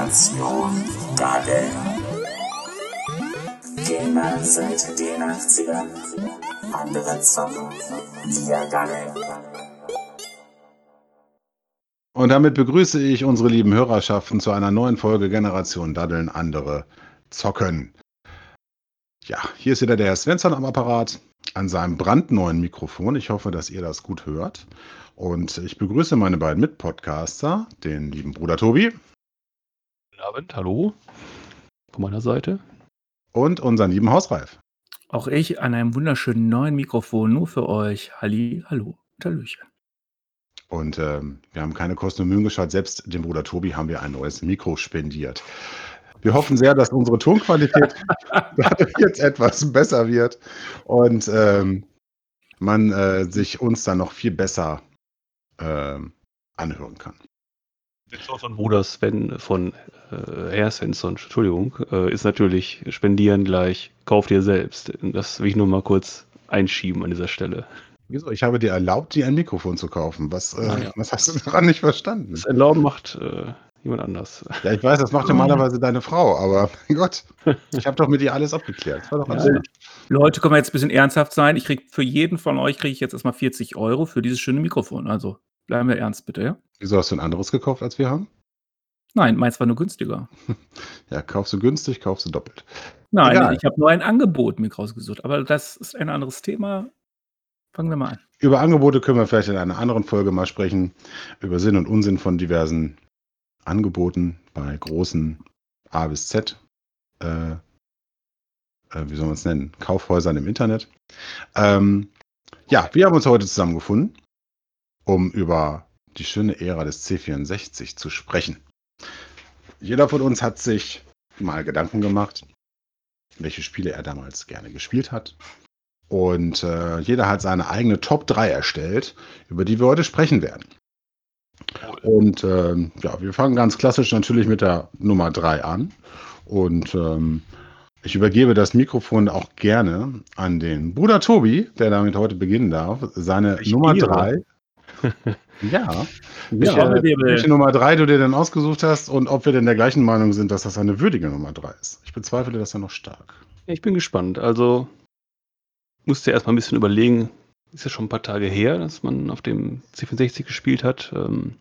Generation Dadel. Gamer seit den 80ern, andere zocken, wir daddeln. Und damit begrüße ich unsere lieben Hörerschaften zu einer neuen Folge Generation Daddeln, andere zocken. Ja, hier ist wieder der Herr Svensson am Apparat an seinem brandneuen Mikrofon. Ich hoffe, dass ihr das gut hört. Und ich begrüße meine beiden Mitpodcaster, den lieben Bruder Tobi Guten Abend, hallo. Von meiner Seite. und unseren lieben Hausreif. Auch ich an einem wunderschönen neuen Mikrofon nur für euch. Halli, hallo und Hallöchen. Und ähm, wir haben keine Kosten und Mühen geschaut. Selbst dem Bruder Tobi haben wir ein neues Mikro spendiert. Wir hoffen sehr, dass unsere Tonqualität dadurch jetzt etwas besser wird und ähm, man äh, sich uns dann noch viel besser ähm, anhören kann. Svensson von Bruder Sven von äh, Herr Svensson, Entschuldigung, äh, ist natürlich spendieren gleich, kauf dir selbst. Das will ich nur mal kurz einschieben an dieser Stelle. Wieso? Ich habe dir erlaubt, dir ein Mikrofon zu kaufen. Was, äh, Ah, ja. was hast du daran nicht verstanden? Das Erlauben macht äh, jemand anders. Ja, ich weiß, das macht normalerweise deine Frau, aber mein Gott, ich habe doch mit ihr alles abgeklärt. Das war doch alles Ja. Leute, können wir jetzt ein bisschen ernsthaft sein? Ich krieg für jeden von euch kriege ich jetzt erstmal 40 Euro für dieses schöne Mikrofon. Also bleiben wir ernst, bitte, ja? Wieso hast du ein anderes gekauft, als wir haben? Nein, meins war nur günstiger. Ja, kaufst du günstig, kaufst du doppelt. Nein, Egal. ich habe nur ein Angebot mir rausgesucht. Aber das ist ein anderes Thema. Fangen wir mal an. Über Angebote können wir vielleicht in einer anderen Folge mal sprechen. Über Sinn und Unsinn von diversen Angeboten bei großen A bis Z, äh, äh, wie soll man es nennen, Kaufhäusern im Internet. Ähm, ja, wir haben uns heute zusammengefunden, um über die schöne Ära des C64 zu sprechen. Jeder von uns hat sich mal Gedanken gemacht, welche Spiele er damals gerne gespielt hat. Und äh, jeder hat seine eigene Top 3 erstellt, über die wir heute sprechen werden. Und ähm, ja, wir fangen ganz klassisch natürlich mit der Nummer 3 an. Und ähm, ich übergebe das Mikrofon auch gerne an den Bruder Tobi, der damit heute beginnen darf. Seine Ich Nummer ehre. 3. ja. Ja. Welche, welche Nummer 3 du dir denn ausgesucht hast und ob wir denn der gleichen Meinung sind, dass das eine würdige Nummer 3 ist. Ich bezweifle das ja noch stark. Ich bin gespannt. Also musste erstmal ein bisschen überlegen. Ist ja schon ein paar Tage her, dass man auf dem C64 gespielt hat. Ähm,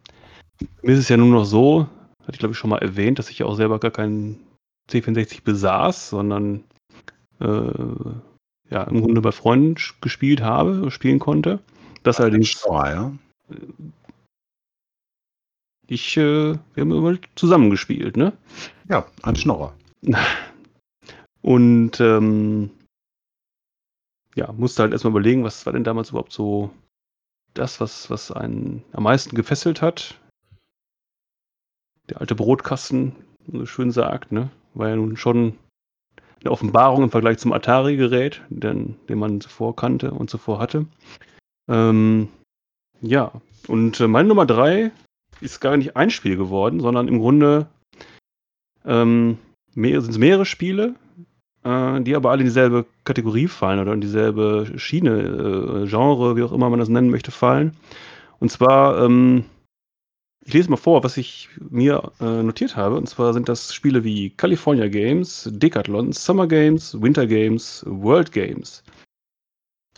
mir ist es ja nur noch so, hatte ich glaube ich schon mal erwähnt, dass ich ja auch selber gar keinen C64 besaß, sondern äh, ja im Grunde bei Freunden gespielt habe, spielen konnte. Das allerdings Steuer, ja. Ich, äh, wir haben immer zusammen gespielt, ne? Ja, ein Schnorrer. Und ähm, ja, musste halt erstmal überlegen, was war denn damals überhaupt so das, was, was einen am meisten gefesselt hat. Der alte Brotkasten, wie man so schön sagt, ne? War ja nun schon eine Offenbarung im Vergleich zum Atari-Gerät, den, den man zuvor kannte und zuvor hatte. Ähm, ja, und äh, meine Nummer drei ist gar nicht ein Spiel geworden, sondern im Grunde ähm, mehr, sind es mehrere Spiele, äh, die aber alle in dieselbe Kategorie fallen oder in dieselbe Schiene, äh, Genre, wie auch immer man das nennen möchte, fallen. Und zwar, ähm, ich lese mal vor, was ich mir äh, notiert habe. Und zwar sind das Spiele wie California Games, Decathlon, Summer Games, Winter Games, World Games.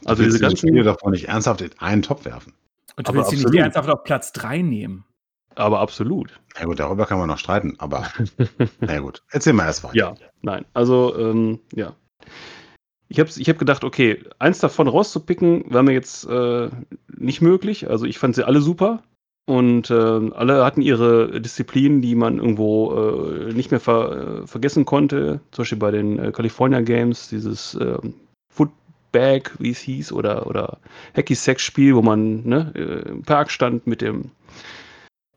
Also diese ganzen Spiele davon nicht ernsthaft in einen Topf werfen. Und du Aber willst sie nicht ernsthaft auf Platz 3 nehmen. Aber absolut. Na gut, darüber kann man noch streiten, aber na gut. Erzähl mal erst weiter. Ja, nein. Also, ähm, ja. Ich habe ich hab gedacht, okay, eins davon rauszupicken, war mir jetzt äh, nicht möglich. Also ich fand sie alle super. Und ähm, alle hatten ihre Disziplinen, die man irgendwo äh, nicht mehr ver äh, vergessen konnte. Zum Beispiel bei den äh, California Games, dieses Footbag, wie es hieß, oder, oder Hacky-Sack-Spiel, wo man ne, äh, im Park stand mit dem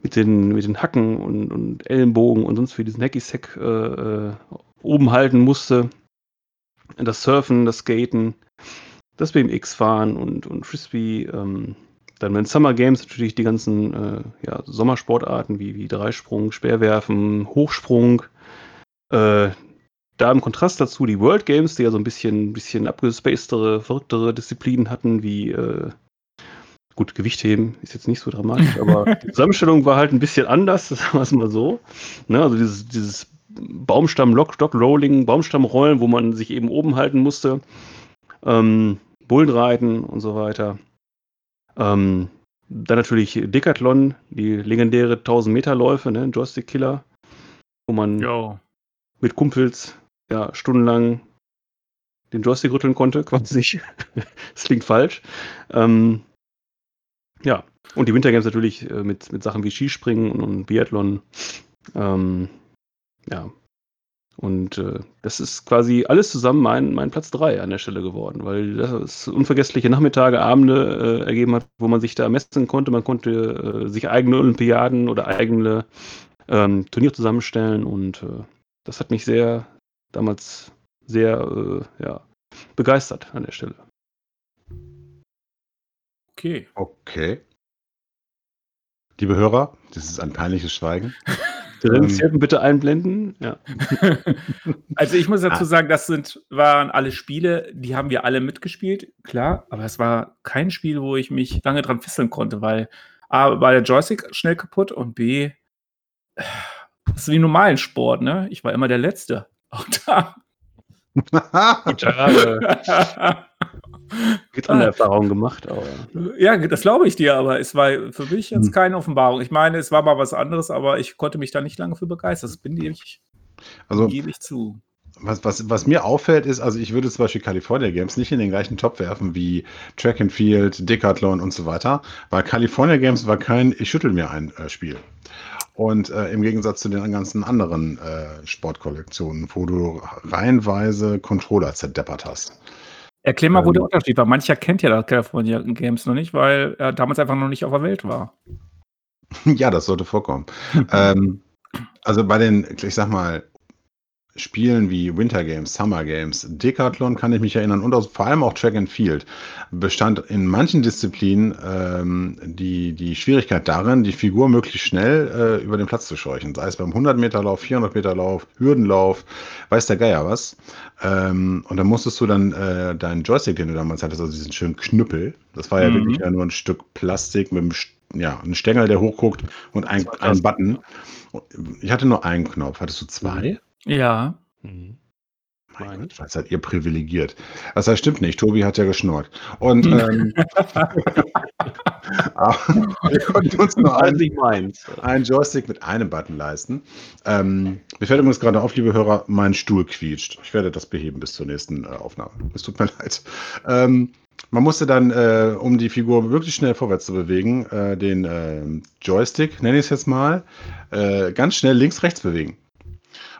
mit den, mit den Hacken und, und Ellenbogen und sonst wie diesen Hacky-Sack äh, äh, oben halten musste. Das Surfen, das Skaten, das BMX-Fahren und, und Frisbee. Ähm, dann bei Summer Games natürlich die ganzen äh, ja, Sommersportarten wie, wie Dreisprung, Speerwerfen, Hochsprung. Äh, da im Kontrast dazu die World Games, die ja so ein bisschen, bisschen abgespacedere, verrücktere Disziplinen hatten, wie äh, Gut, Gewichtheben ist jetzt nicht so dramatisch, aber die Zusammenstellung war halt ein bisschen anders, sagen wir es mal so. Ne, also dieses, dieses Baumstamm-Lock-Rolling, Baumstammrollen, wo man sich eben oben halten musste. Ähm, Bullenreiten und so weiter. Ähm, dann natürlich Decathlon, die legendäre 1000 Meter Läufe, ne, Joystick Killer, wo man Jo. mit Kumpels ja stundenlang den Joystick rütteln konnte, quasi das klingt falsch. Ähm, ja, und die Wintergames natürlich äh, mit, mit Sachen wie Skispringen und, und Biathlon. Ähm, ja. Und äh, das ist quasi alles zusammen mein, mein Platz 3 an der Stelle geworden, weil das unvergessliche Nachmittage, Abende äh, ergeben hat, wo man sich da messen konnte. Man konnte äh, sich eigene Olympiaden oder eigene ähm, Turniere zusammenstellen und äh, das hat mich sehr damals sehr äh, ja, begeistert an der Stelle. Okay. Okay. Liebe Hörer, das ist ein peinliches Schweigen. Die Reduzierten bitte einblenden. Ja. Also ich muss Ah. dazu sagen, das sind, waren alle Spiele, die haben wir alle mitgespielt, klar, aber es war kein Spiel, wo ich mich lange dran fesseln konnte, weil A, war der Joystick schnell kaputt und B, das ist wie normalen Sport, ne? Ich war immer der Letzte. Auch da. Gut, ja, gibt andere Erfahrungen gemacht, aber Ja, das glaube ich dir, aber es war für mich jetzt Hm. keine Offenbarung. Ich meine, es war mal was anderes, aber ich konnte mich da nicht lange für begeistern. Das bin ich, Also, gebe ich zu. was, was, was mir auffällt, ist, also ich würde zum Beispiel California Games nicht in den gleichen Topf werfen wie Track and Field, Decathlon und so weiter, weil California Games war kein Ich schüttel mir ein äh, Spiel. Und äh, im Gegensatz zu den ganzen anderen äh, Sportkollektionen, wo du reihenweise Controller zerdeppert hast. Erklär mal, wo Ähm, der Unterschied war. Mancher kennt ja das California Games noch nicht, weil er damals einfach noch nicht auf der Welt war. Ja, das sollte vorkommen. ähm, also bei den, ich sag mal, Spielen wie Winter Games, Summer Games, Decathlon kann ich mich erinnern und auch, vor allem auch Track and Field bestand in manchen Disziplinen ähm, die, die Schwierigkeit darin, die Figur möglichst schnell äh, über den Platz zu scheuchen. Sei es beim 100-Meter-Lauf, 400-Meter-Lauf, Hürdenlauf, weiß der Geier was. Ähm, und dann musstest du dann äh, deinen Joystick, den du damals hattest, also diesen schönen Knüppel, das war ja Mhm. wirklich ja nur ein Stück Plastik mit einem, ja, ein Stängel, der hochguckt und ein, ein Button. Ich hatte nur einen Knopf. Hattest du zwei? Ja. Mhm. Mein. Gott, was seid ihr privilegiert? Das heißt, stimmt nicht. Tobi hat ja geschnurrt. Und ähm, aber wir konnten uns nur Also einen, nicht meins. einen Joystick mit einem Button leisten. Ähm, mir fällt übrigens gerade auf, liebe Hörer, mein Stuhl quietscht. Ich werde das beheben bis zur nächsten äh, Aufnahme. Es tut mir leid. Ähm, man musste dann, äh, um die Figur wirklich schnell vorwärts zu bewegen, äh, den ähm, Joystick, nenne ich es jetzt mal, äh, ganz schnell links-rechts bewegen.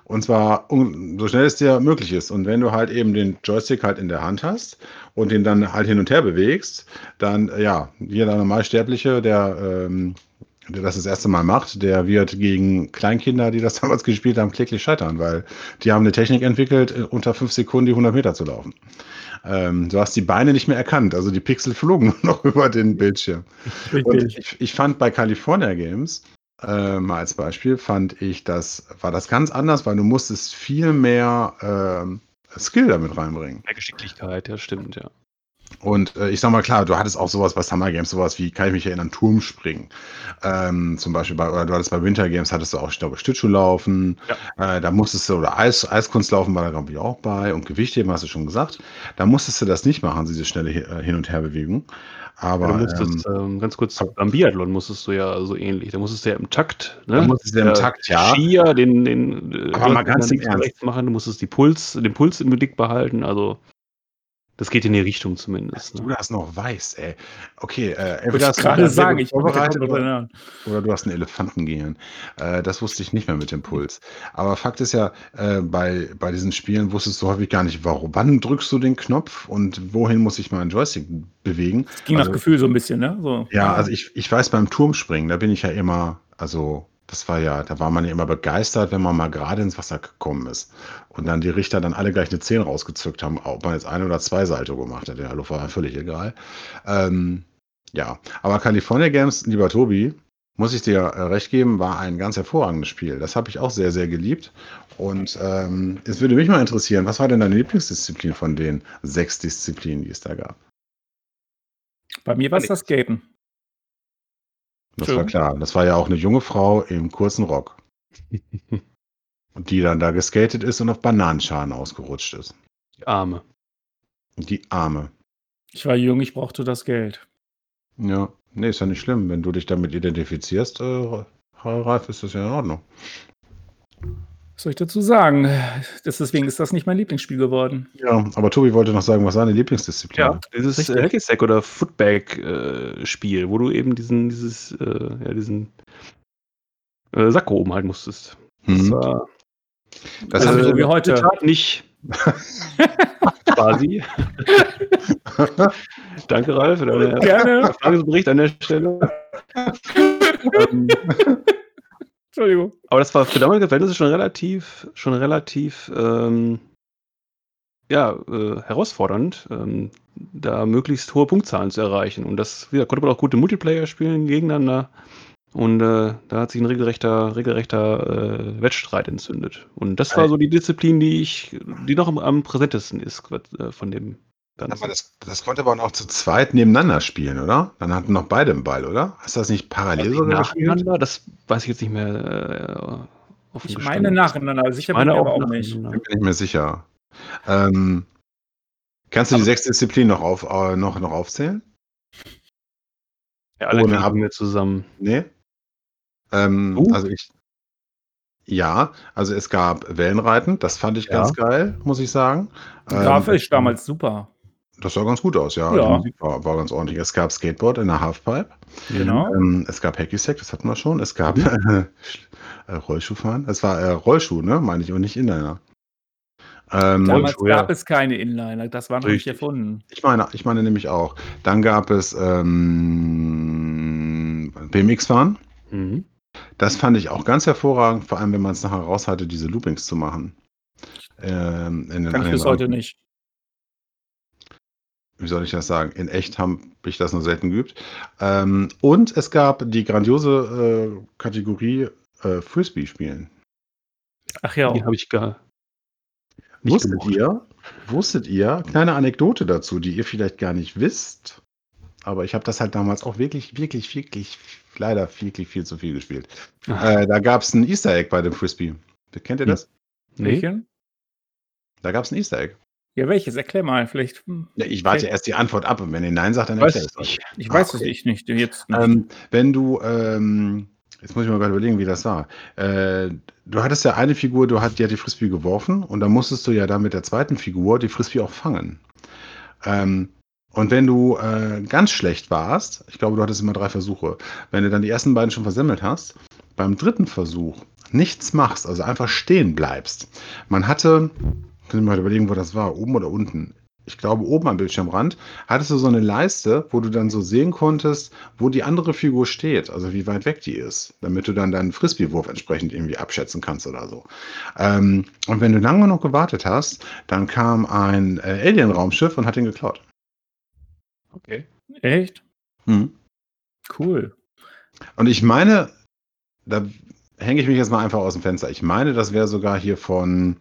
Und zwar so schnell es dir möglich ist. Und wenn du halt eben den Joystick halt in der Hand hast und den dann halt hin und her bewegst, dann, äh, ja, jeder Normalsterbliche, der, ähm, der das das erste Mal macht, der wird gegen Kleinkinder, die das damals gespielt haben, kläglich scheitern, weil die haben eine Technik entwickelt, äh, unter fünf Sekunden die 100 Meter zu laufen. Ähm, du hast die Beine nicht mehr erkannt, also die Pixel flogen noch über den Bildschirm. Und ich, ich fand bei California Games, äh, mal als Beispiel, fand ich, das war das ganz anders, weil du musstest viel mehr ähm, Skill damit reinbringen. Mehr Geschicklichkeit, ja, stimmt, ja. Und äh, ich sag mal klar, du hattest auch sowas bei Summer Games, sowas wie, kann ich mich erinnern, Turmspringen. Ähm, zum Beispiel bei, oder du hattest bei Winter Games, hattest du auch, ich glaube, Schlittschuhlaufen. Äh, da musstest du, oder Eis, Eiskunstlaufen war da, glaube ich, auch bei. Und Gewichtheben hast du schon gesagt. Da musstest du das nicht machen, diese schnelle äh, Hin- und Herbewegung. Aber ja du ähm, musstest, ähm, ganz kurz, beim Biathlon musstest du ja so ähnlich. Da musstest du ja im Takt, ne? Da musstest du im Der Takt, ja. Skier, den, den äh, Aber mal ganz im Ernst. machen, du musstest die Puls, den Puls im Blick behalten, also das geht in die Richtung zumindest. du Ne? das noch weißt, ey. Okay, äh, entweder ich hast du gerade sagen, ich vorbereitet oder, oder du hast ein Elefantengehirn. Äh, das wusste ich nicht mehr mit dem Puls. Aber Fakt ist ja, äh, bei, bei diesen Spielen wusstest du häufig gar nicht, warum. Wann drückst du den Knopf und wohin muss ich meinen Joystick bewegen? Es ging Also- nach Gefühl so ein bisschen, ne? So. Ja, also ich, ich weiß beim Turmspringen, da bin ich ja immer, also das war ja, da war man ja immer begeistert, wenn man mal gerade ins Wasser gekommen ist. Und dann die Richter dann alle gleich eine 10 rausgezückt haben, ob man jetzt ein oder zwei Salto gemacht hat. Ja, Luft war ja völlig egal. Ähm, ja, aber California Games, lieber Tobi, muss ich dir äh, recht geben, war ein ganz hervorragendes Spiel. Das habe ich auch sehr, sehr geliebt. Und ähm, es würde mich mal interessieren, was war denn deine Lieblingsdisziplin von den sechs Disziplinen, die es da gab? Bei mir war es das Skaten. Das Schön. war klar. Das war ja auch eine junge Frau im kurzen Rock. Und die dann da geskatet ist und auf Bananenschalen ausgerutscht ist. Die Arme. Die Arme. Ich war jung, ich brauchte das Geld. Ja, nee, ist ja nicht schlimm. Wenn du dich damit identifizierst, äh, Ralf, ist das ja in Ordnung. Was soll ich dazu sagen? Das, deswegen ist das nicht mein Lieblingsspiel geworden. Ja, aber Tobi wollte noch sagen, was seine Lieblingsdisziplin Ja, dieses Richtig. äh, Hacky Sack oder Footbag-Spiel, wo du eben diesen, dieses, äh, ja, diesen äh, Sack oben halten musstest. Das Mhm. war Das äh, hab ich so wie heute. nicht. Quasi. Danke, Ralf, für deinen Gerne. Erfahrungsbericht an der Stelle. ähm, Entschuldigung. aber das war für damalige Verhältnisse schon relativ, schon relativ ähm, ja, äh, herausfordernd, ähm, da möglichst hohe Punktzahlen zu erreichen. Und das wieder, konnte man auch gute Multiplayer spielen gegeneinander. Und äh, da hat sich ein regelrechter, regelrechter äh, Wettstreit entzündet. Und das war so die Disziplin, die ich, die noch am, am präsentesten ist äh, von dem Ganzen. Aber das, das konnte man auch zu zweit nebeneinander spielen, oder? Dann hatten noch beide einen Ball, oder? Hast du das nicht parallel sogar gespielt? nacheinander, das weiß ich jetzt nicht mehr. Äh, Ich meine nacheinander. Also ich Ich meine aber auch, auch nicht. nacheinander. Bin ich mir sicher. Ähm, kannst du die Aber- sechs Disziplinen noch, auf, äh, noch, noch aufzählen? Ja, alle Ohne Ab- wir zusammen. Nee? Ähm, Du? Also ich. Ja, also es gab Wellenreiten, das fand ich Ja. ganz geil, muss ich sagen. Grafisch damals super. Das sah ganz gut aus, ja. Ja. Die Musik war, war ganz ordentlich. Es gab Skateboard in der Halfpipe. Genau. Ähm, es gab Hacky Sack, das hatten wir schon. Es gab Mhm. äh, Rollschuhfahren. Es war äh, Rollschuh, ne? Meine ich, und nicht Inliner. Ähm, Damals Rollschuh, ja. gab es keine Inliner. Das war noch nicht erfunden. ich meine, ich meine nämlich auch. Dann gab es ähm, BMX-Fahren. Mhm. Das fand ich auch ganz hervorragend, vor allem wenn man es nachher raus hatte, diese Loopings zu machen. Ähm, Kann an ich bis heute nicht. Wie soll ich das sagen? In echt habe ich das nur selten geübt. Ähm, und es gab die grandiose äh, Kategorie äh, Frisbee-Spielen. Ach ja. Die habe ich gar nicht Wusstet gebucht. ihr, wusstet ihr, kleine Anekdote dazu, die ihr vielleicht gar nicht wisst, aber ich habe das halt damals auch wirklich, wirklich, wirklich, leider wirklich viel zu viel gespielt. Äh, da gab es ein Easter Egg bei dem Frisbee. Kennt ihr Hm. das? Nee. Da gab es ein Easter Egg. Ja, welches? Erklär mal. Vielleicht. hm, Ja, ich warte Okay. erst die Antwort ab und wenn ihr Nein sagt, dann Weiß erklär ich es euch. nicht. Ich Ah, weiß okay. es nicht. Jetzt nicht. Ähm, wenn du, ähm, jetzt muss ich mal gerade überlegen, wie das war. Äh, du hattest ja eine Figur, du hat, die hat die Frisbee geworfen und dann musstest du ja dann mit der zweiten Figur die Frisbee auch fangen. Ähm, und wenn du äh, ganz schlecht warst, ich glaube, du hattest immer drei Versuche, wenn du dann die ersten beiden schon versemmelt hast, beim dritten Versuch nichts machst, also einfach stehen bleibst. Man hatte, können wir mal überlegen, wo das war, oben oder unten. Ich glaube, oben am Bildschirmrand hattest du so eine Leiste, wo du dann so sehen konntest, wo die andere Figur steht, also wie weit weg die ist, damit du dann deinen Frisbee-Wurf entsprechend irgendwie abschätzen kannst oder so. Ähm, und wenn du lange genug gewartet hast, dann kam ein äh, Alien-Raumschiff und hat ihn geklaut. Okay. Echt? Mhm. Cool. Und ich meine, da hänge ich mich jetzt mal einfach aus dem Fenster. Ich meine, das wäre sogar hier von,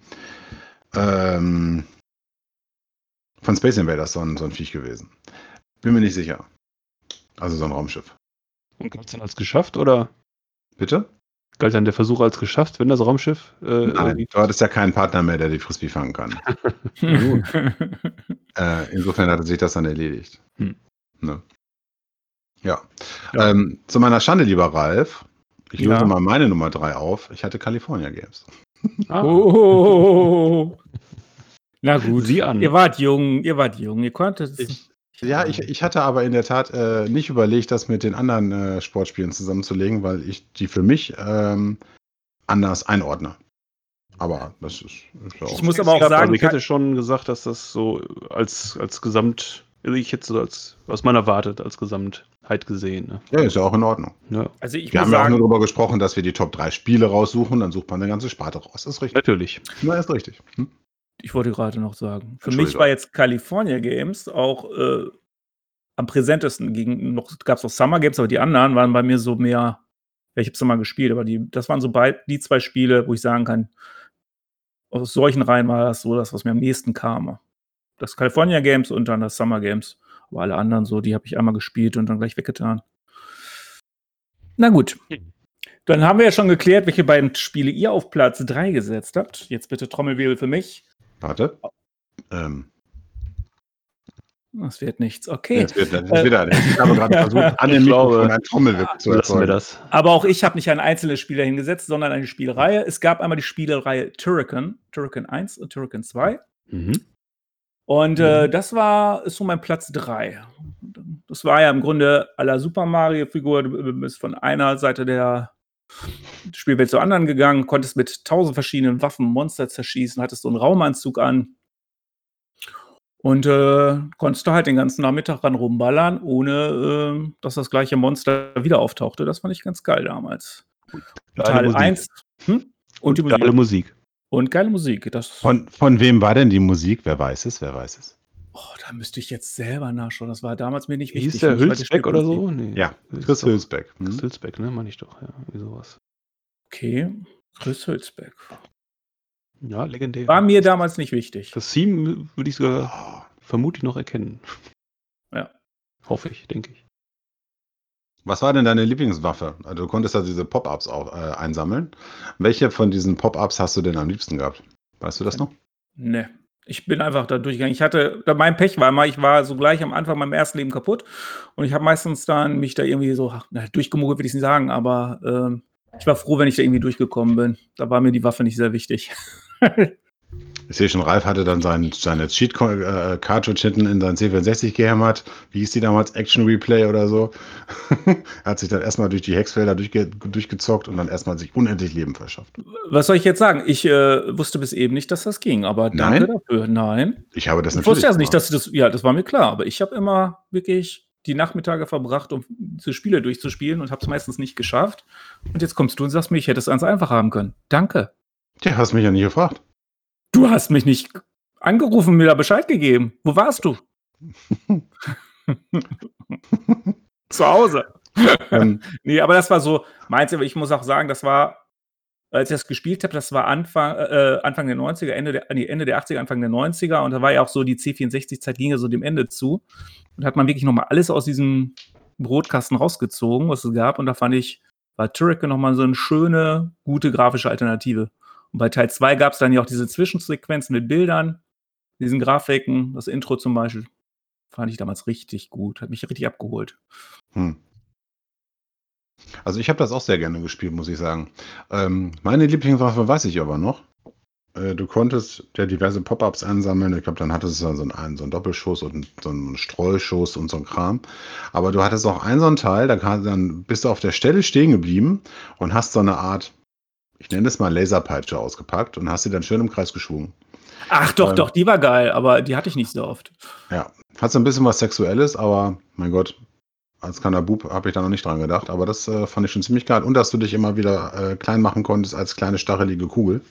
ähm, von Space Invaders so ein, so ein Viech gewesen. Bin mir nicht sicher. Also so ein Raumschiff. Und galt es dann als geschafft oder Bitte? galt dann der Versuch als geschafft, wenn das Raumschiff äh, Nein, du hattest ja keinen Partner mehr, der die Frisbee fangen kann. Äh, insofern hatte sich das dann erledigt. Hm. Ne? Ja. Ja. Ähm, zu meiner Schande, lieber Ralf, ich Ja. löse mal meine Nummer 3 auf. Ich hatte California Games. Ah, oh. Na gut. Sieh an. Ihr wart jung, ihr wart jung, ihr konntet. Ich- Ja, ich, ich hatte aber in der Tat äh, nicht überlegt, das mit den anderen äh, Sportspielen zusammenzulegen, weil ich die für mich ähm, anders einordne. Aber das ist, ist ja auch. Ich muss aber auch sagen, also ich hätte schon gesagt, dass das so als, als Gesamt, also ich hätte so als aus meiner Warte als Gesamtheit gesehen. Ne? ja, ist ja auch in Ordnung. Ja, also ich Wir haben ja auch nur darüber gesprochen, dass wir die Top 3 Spiele raussuchen, dann sucht man eine ganze Sparte raus. Das ist richtig. natürlich. Na, ist richtig. Hm? ich wollte gerade noch sagen, für mich war jetzt California Games auch äh, am präsentesten gegen noch gab es noch Summer Games, aber die anderen waren bei mir so mehr. Ja, ich habe es mal gespielt, aber die, das waren so bei, die zwei Spiele, wo ich sagen kann, aus solchen Reihen war das so das, was mir am nächsten kam. Das California Games und dann das Summer Games. Aber alle anderen so, die habe ich einmal gespielt und dann gleich weggetan. Na gut. Dann haben wir ja schon geklärt, welche beiden Spiele ihr auf Platz 3 gesetzt habt. Jetzt bitte Trommelwirbel für mich. Warte. Ähm, Das wird nichts. Okay. jetzt wird das ist wieder. Ich habe gerade versucht, an Ich glaube, ein Trommelwirbel zu erzeugen. das. Aber auch ich habe nicht ein einzelnes Spiel hingesetzt, sondern eine Spielreihe. Es gab einmal die Spielreihe Turrican, Turrican 1 und Turrican 2. Mhm. Und äh, das war ist so mein Platz 3. Das war ja im Grunde aller Super Mario-Figur. Du bist von einer Seite der Spielwelt zur anderen gegangen, konntest mit tausend verschiedenen Waffen Monster zerschießen, hattest so einen Raumanzug an. Und äh, konntest du halt den ganzen Nachmittag ran rumballern, ohne äh, dass das gleiche Monster wieder auftauchte. Das fand ich ganz geil damals. Geile Teil Musik. 1. Hm? Und, die Musik. Geile Musik. Und geile Musik. Das, Von, von wem war denn die Musik? Wer weiß es? Wer weiß es? oh, da müsste ich jetzt selber nachschauen. Das war damals mir nicht Hieß wichtig. der mal die Hülsbeck oder so? Nee. Ja, Chris Hülsbeck. Hm? Chris Hülsbeck, ne? Meine ich doch, ja. Wie sowas. Okay, Chris Hülsbeck. Ja, legendär. War mir damals nicht wichtig. Das Theme würde ich sogar Oh, vermutlich noch erkennen. Ja. Hoffe ich, denke ich. Was war denn deine Lieblingswaffe? Also du konntest ja diese Pop-Ups auch äh, einsammeln. Welche von diesen Pop-Ups hast du denn am liebsten gehabt? Weißt du das noch? Ne. Ich bin einfach da durchgegangen. Ich hatte, mein Pech war immer, ich war so gleich am Anfang meinem ersten Leben kaputt und ich habe meistens dann mich da irgendwie so, durchgemogelt will ich nicht sagen, aber ähm, ich war froh, wenn ich da irgendwie durchgekommen bin. Da war mir die Waffe nicht sehr wichtig. Ich sehe schon, Ralf hatte dann sein, seine Cheat-Cartridge hinten in sein C64 gehämmert. Wie hieß die damals? Action Replay oder so. er hat sich dann erstmal durch die Hexfelder durchge durchgezockt und dann erstmal sich unendlich Leben verschafft. Was soll ich jetzt sagen? Ich äh, wusste bis eben nicht, dass das ging, aber danke Nein? dafür. Nein. Ich habe das Ich natürlich. wusste erst nicht, dass du das, ja, das war mir klar, aber ich habe immer wirklich die Nachmittage verbracht, um diese Spiele durchzuspielen und habe es meistens nicht geschafft. Und jetzt kommst du und sagst mir, ich hätte es ganz einfach haben können. Danke. Tja, hast mich ja nicht gefragt. Du hast mich nicht angerufen, mir da Bescheid gegeben. Wo warst du? Zu Hause. ähm, Nee, aber das war so, meins, aber ich muss auch sagen, das war, als ich das gespielt habe, das war Anfang, äh, Anfang der 90er, Ende der, nee, Ende der 80er, Anfang der 90er und da war ja auch so, die C64-Zeit ging ja so dem Ende zu. Und hat man wirklich nochmal alles aus diesem Brotkasten rausgezogen, was es gab. Und da fand ich, war Turrican nochmal so eine schöne, gute grafische Alternative. Und bei Teil 2 gab es dann ja auch diese Zwischensequenzen mit Bildern, diesen Grafiken, das Intro zum Beispiel. Fand ich damals richtig gut, hat mich richtig abgeholt. hm. Also ich habe das auch sehr gerne gespielt, muss ich sagen. Ähm, meine Lieblingswaffe weiß ich aber noch. Äh, du konntest ja diverse Pop-Ups ansammeln. Ich glaube, dann hattest du so einen, so einen Doppelschuss und so einen Streuschuss und so ein Kram. Aber du hattest auch einen so einen Teil, da kann, dann bist du auf der Stelle stehen geblieben und hast so eine Art, ich nenne es mal Laserpeitsche ausgepackt und hast sie dann schön im Kreis geschwungen. Ach doch, Ähm. doch, die war geil, aber die hatte ich nicht so oft. Ja, hat so ein bisschen was Sexuelles, aber mein Gott, als kleiner Bub habe ich da noch nicht dran gedacht. Aber das äh, fand ich schon ziemlich geil. Und dass du dich immer wieder äh, klein machen konntest als kleine stachelige Kugel,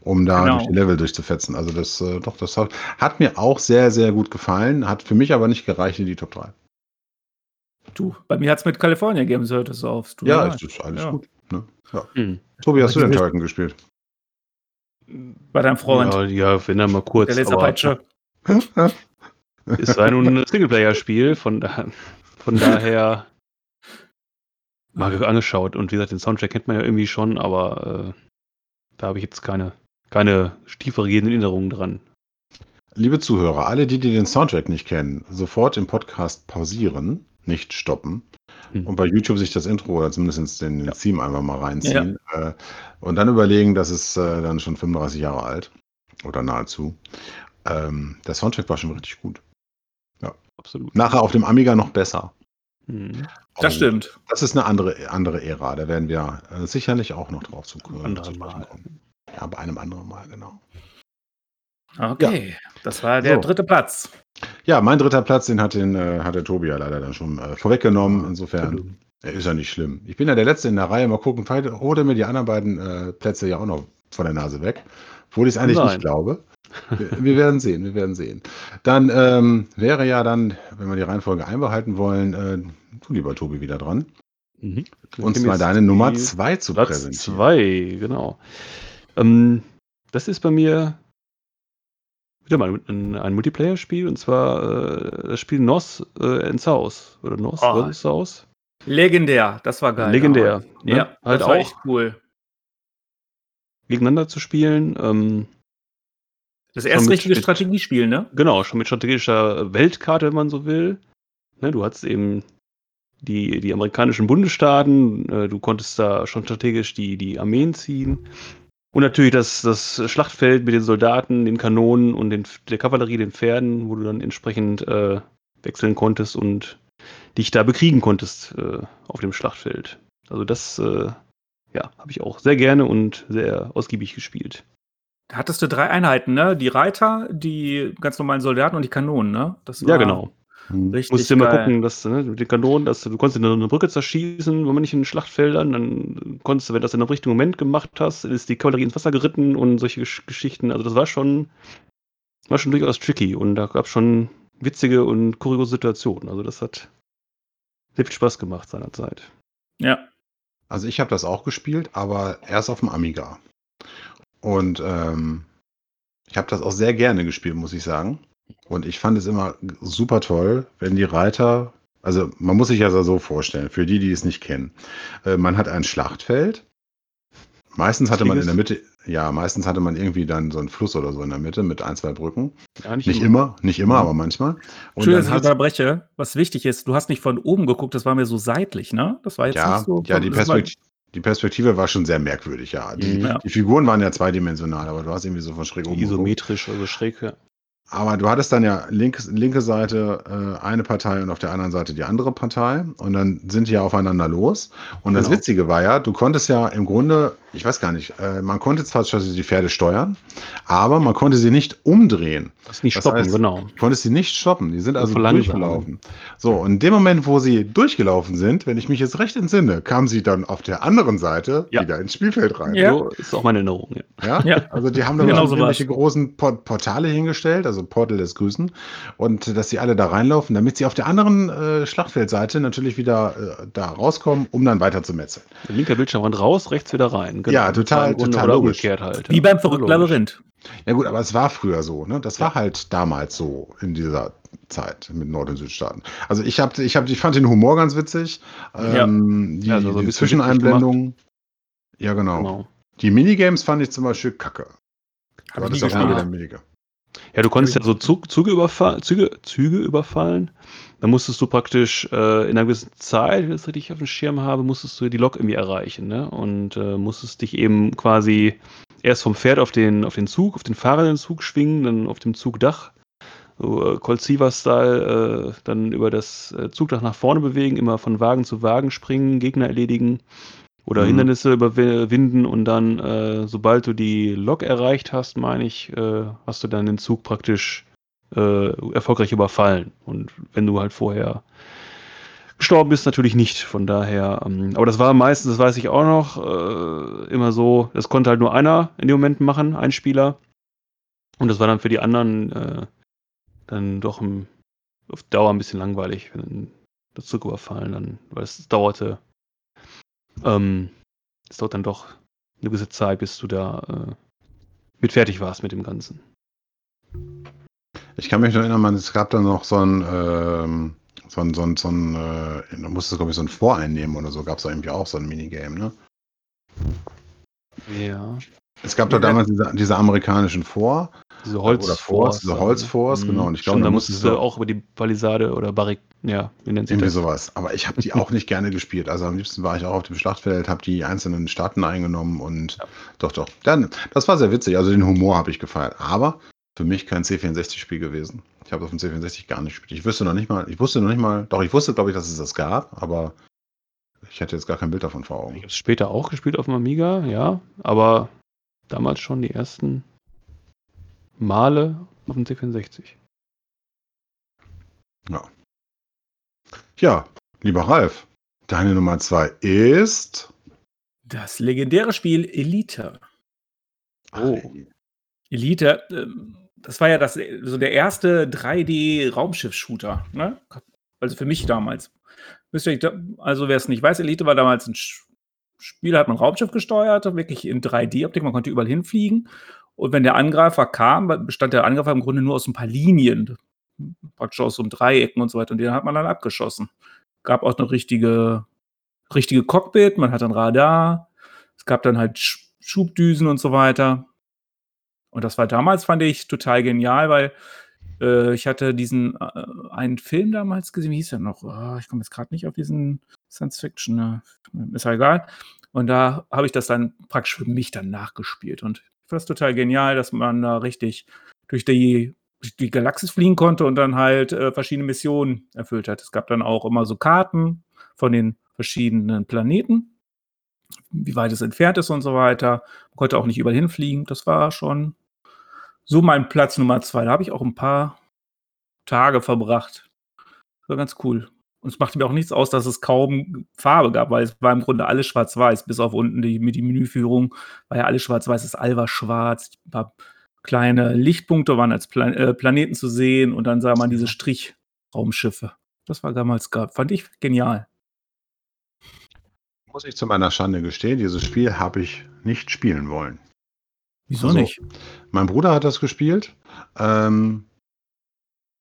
um da Genau. durch die Level durchzufetzen. Also das, äh, doch, das hat, hat mir auch sehr, sehr gut gefallen. Hat für mich aber nicht gereicht in die Top 3. Du, bei mir hat es mit California Games hört es auf. Tut Ja, ist alles Ja. gut. Ne? Ja. Hm. Tobi, hast du Aber den die- Turrican gespielt? Bei deinem Freund, Ja, ja, wenn er mal kurz. der Laserpeitsche. Es war nun ein Singleplayer-Spiel, von, da, von daher mal angeschaut. Und wie gesagt, den Soundtrack kennt man ja irgendwie schon, aber äh, da habe ich jetzt keine, keine tiefergehenden Erinnerungen dran. Liebe Zuhörer, alle, die, die den Soundtrack nicht kennen, sofort den Podcast pausieren, nicht stoppen. Und bei YouTube sich das Intro oder zumindest den, Ja. Theme einfach mal reinziehen äh, und dann überlegen, das ist äh, dann schon 35 Jahre alt oder nahezu. Ähm, der Soundtrack war schon richtig gut. Absolut. Nachher auf dem Amiga noch besser. Hm. Das stimmt. Das ist eine andere, andere Ära. Da werden wir äh, sicherlich auch noch drauf zu, Anderen zu sprechen Mal. kommen. Ja, bei einem anderen Mal, genau. Okay, das war der So. dritte Platz. Ja, mein dritter Platz, den hat, den, äh, hat der Tobi ja leider dann schon äh, vorweggenommen. Insofern Ja, ist ja nicht schlimm. Ich bin ja der Letzte in der Reihe. Mal gucken, vielleicht holt er mir die anderen beiden äh, Plätze ja auch noch von der Nase weg. Obwohl ich es eigentlich Nein. nicht glaube. Wir, wir werden sehen, wir werden sehen. Dann ähm, wäre ja dann, wenn wir die Reihenfolge einbehalten wollen, äh, du lieber Tobi wieder dran. Mhm. Zwar jetzt deine Nummer die zwei zu Platz präsentieren. zwei, genau. Ähm, das ist bei mir wieder mal ein, ein Multiplayer-Spiel und zwar äh, das Spiel NOS äh, in South oder NOS Oh. vs. South. Legendär, das war geil. Legendär. Ne? Ja, halt das war auch echt cool. gegeneinander zu spielen. Ähm, Das erste richtige mit- Strategiespiel, ne? Genau, schon mit strategischer Weltkarte, wenn man so will. Ne, du hattest eben die, die amerikanischen Bundesstaaten, äh, du konntest da schon strategisch die, die Armeen ziehen. Und natürlich das, das Schlachtfeld mit den Soldaten, den Kanonen und den, der Kavallerie, den Pferden, wo du dann entsprechend äh, wechseln konntest und dich da bekriegen konntest äh, auf dem Schlachtfeld. Also das äh, ja, habe ich auch sehr gerne und sehr ausgiebig gespielt. Da hattest du drei Einheiten, ne? Die Reiter, die ganz normalen Soldaten und die Kanonen, ne? Ja, genau. Hm. Richtig Musst du geil. gucken, dass du ne, mit den Kanonen, dass du, du konntest eine, eine Brücke zerschießen, wenn man nicht in den Schlachtfeldern, dann konntest du, wenn du das in einem richtigen Moment gemacht hast, ist die Kavallerie ins Wasser geritten und solche Gesch Geschichten. Also das war schon, war schon durchaus tricky und da gab es schon witzige und kuriose Situationen. Also das hat sehr viel Spaß gemacht seinerzeit. Ja. Also ich habe das auch gespielt, aber erst auf dem Amiga. Und ähm, ich habe das auch sehr gerne gespielt, muss ich sagen. Und ich fand es immer super toll, wenn die Reiter, also man muss sich ja so vorstellen, für die, die es nicht kennen, äh, man hat ein Schlachtfeld. Meistens hatte man in der Mitte, ja, meistens hatte man irgendwie dann so einen Fluss oder so in der Mitte mit ein, zwei Brücken. Ja, Nicht immer, nicht immer, Mhm. aber manchmal. Und Entschuldigung, dass ich hat, unterbreche. Was wichtig ist, du hast nicht von oben geguckt, das war mir so seitlich, ne? Das war jetzt ja, nicht so. ja, die Perspektive. Die Perspektive war schon sehr merkwürdig, ja. Die, Mhm. Ja. die Figuren waren ja zweidimensional, aber du hast irgendwie so von schräg oben geguckt. Isometrisch, also schräg. Ja. Aber du hattest dann ja linke, linke Seite äh, eine Partei und auf der anderen Seite die andere Partei. Und dann sind die ja aufeinander los. Und das Genau. Witzige war ja, du konntest ja im Grunde, ich weiß gar nicht, äh, man konnte zwar die Pferde steuern, aber man konnte sie nicht umdrehen. Das nicht Das stoppen, heißt, genau. Du konntest sie nicht stoppen. Die sind also durchgelaufen. So, und in dem Moment, wo sie durchgelaufen sind, wenn ich mich jetzt recht entsinne, kamen sie dann auf der anderen Seite Ja. wieder ins Spielfeld rein. Ja. So ist auch meine Erinnerung. Ja. Ja? Ja. Also die haben dann Genau so irgendwelche großen Port Portale hingestellt, also Portal des Grüßen, und dass sie alle da reinlaufen, damit sie auf der anderen äh, Schlachtfeldseite natürlich wieder äh, da rauskommen, um dann weiter zu metzeln. Linker Bildschirmrand raus, rechts wieder rein. Genau. Ja, total- total Oder logisch. umgekehrt halt. Wie ja. beim verrückten. Labyrinth. Ja gut, aber es war früher so, ne? Das war halt damals so in dieser Zeit mit Nord- und Südstaaten. Also ich habe, ich habe, ich fand den Humor ganz witzig. Ähm, die, Ja, also so ein die bisschen Zwischeneinblendungen. Ja, genau. Genau. Die Minigames fand ich zum Beispiel kacke. Hab ich hattest nie auch wieder. Minigame. Ja, du konntest ja so Zug, Züge, überfallen, Züge, Züge überfallen. Da musstest du praktisch äh, in einer gewissen Zeit, wenn ich das richtig auf dem Schirm habe, musstest du die Lok irgendwie erreichen. Ne? Und äh, musstest dich eben quasi erst vom Pferd auf den, auf den Zug, auf den fahrenden Zug schwingen, dann auf dem Zugdach, so äh, Colt Sievers-Style, äh, dann über das äh, Zugdach nach vorne bewegen, immer von Wagen zu Wagen springen, Gegner erledigen oder Mhm. Hindernisse überwinden und dann, äh, sobald du die Lok erreicht hast, meine ich, äh, hast du dann den Zug praktisch äh, erfolgreich überfallen. Und wenn du halt vorher gestorben bist, natürlich nicht. Von daher, ähm, aber das war meistens, das weiß ich auch noch, äh, immer so, das konnte halt nur einer in dem Moment machen, ein Spieler. Und das war dann für die anderen äh, dann doch im, auf Dauer ein bisschen langweilig, wenn der Zug überfallen, dann, weil es dauerte. Ähm, es dauert dann doch eine gewisse Zeit, bis du da äh, mit fertig warst mit dem Ganzen. Ich kann mich noch erinnern, man, es gab da noch so ein, ähm, so ein, so ein, so ein äh, da musstest du, glaube ich, so ein Voreinnehmen oder so, gab es da irgendwie auch so ein Minigame, ne? Ja. Es gab doch damals diese, diese amerikanischen Vor, Diese Force, diese dann, Holzforce, ne? genau, und ich glaub, Stimmt, da da musstest du auch über die Palisade oder Barrik, ja, wie nennt irgendwie das? sowas. Aber ich habe die auch nicht gerne gespielt. Also am liebsten war ich auch auf dem Schlachtfeld, habe die einzelnen Staaten eingenommen und doch, doch. Dann, das war sehr witzig. Also den Humor habe ich gefeiert. Aber für mich kein C64-Spiel gewesen. Ich habe auf dem C64 gar nicht gespielt. Ich wüsste noch nicht mal, ich wusste noch nicht mal, doch, ich wusste, glaube ich, dass es das gab, aber ich hatte jetzt gar kein Bild davon vor Ich Augen. habe es später auch gespielt auf dem Amiga, ja, aber damals schon die ersten Male auf dem C64. Ja, lieber Ralf, deine Nummer zwei ist. Das legendäre Spiel Elite. Oh. Elite, ähm, das war ja das, so der erste 3D-Raumschiff-Shooter. Ne? Also für mich damals. Also wer es nicht weiß, Elite war damals ein Spiel, hat man ein Raumschiff gesteuert, wirklich in 3D-Optik, man konnte überall hinfliegen. Und wenn der Angreifer kam, bestand der Angreifer im Grunde nur aus ein paar Linien, praktisch aus so einem Dreiecken und so weiter. Und den hat man dann abgeschossen. Gab auch eine richtige richtige Cockpit, man hat ein Radar, es gab dann halt Sch Schubdüsen und so weiter. Und das war damals, fand ich, total genial, weil äh, ich hatte diesen äh, einen Film damals gesehen, wie hieß der noch? Oh, ich komme jetzt gerade nicht auf diesen Science Fiction, ne? ist ja egal. Und da habe ich das dann praktisch für mich dann nachgespielt. Und ich fand das total genial, dass man da richtig durch die, durch die Galaxis fliegen konnte und dann halt äh, verschiedene Missionen erfüllt hat. Es gab dann auch immer so Karten von den verschiedenen Planeten, wie weit es entfernt ist und so weiter. Man konnte auch nicht überall hinfliegen. Das war schon so mein Platz Nummer zwei. Da habe ich auch ein paar Tage verbracht. Das war ganz cool. Und es machte mir auch nichts aus, dass es kaum Farbe gab, weil es war im Grunde alles schwarz-weiß, bis auf unten die, die Menüführung war ja alles schwarz-weiß, das All war schwarz, ein paar kleine Lichtpunkte waren als Plan äh, Planeten zu sehen und dann sah man diese Strichraumschiffe. Das war damals, fand ich genial. Muss ich zu meiner Schande gestehen, dieses Spiel habe ich nicht spielen wollen. Wieso also, nicht? Mein Bruder hat das gespielt. Ähm,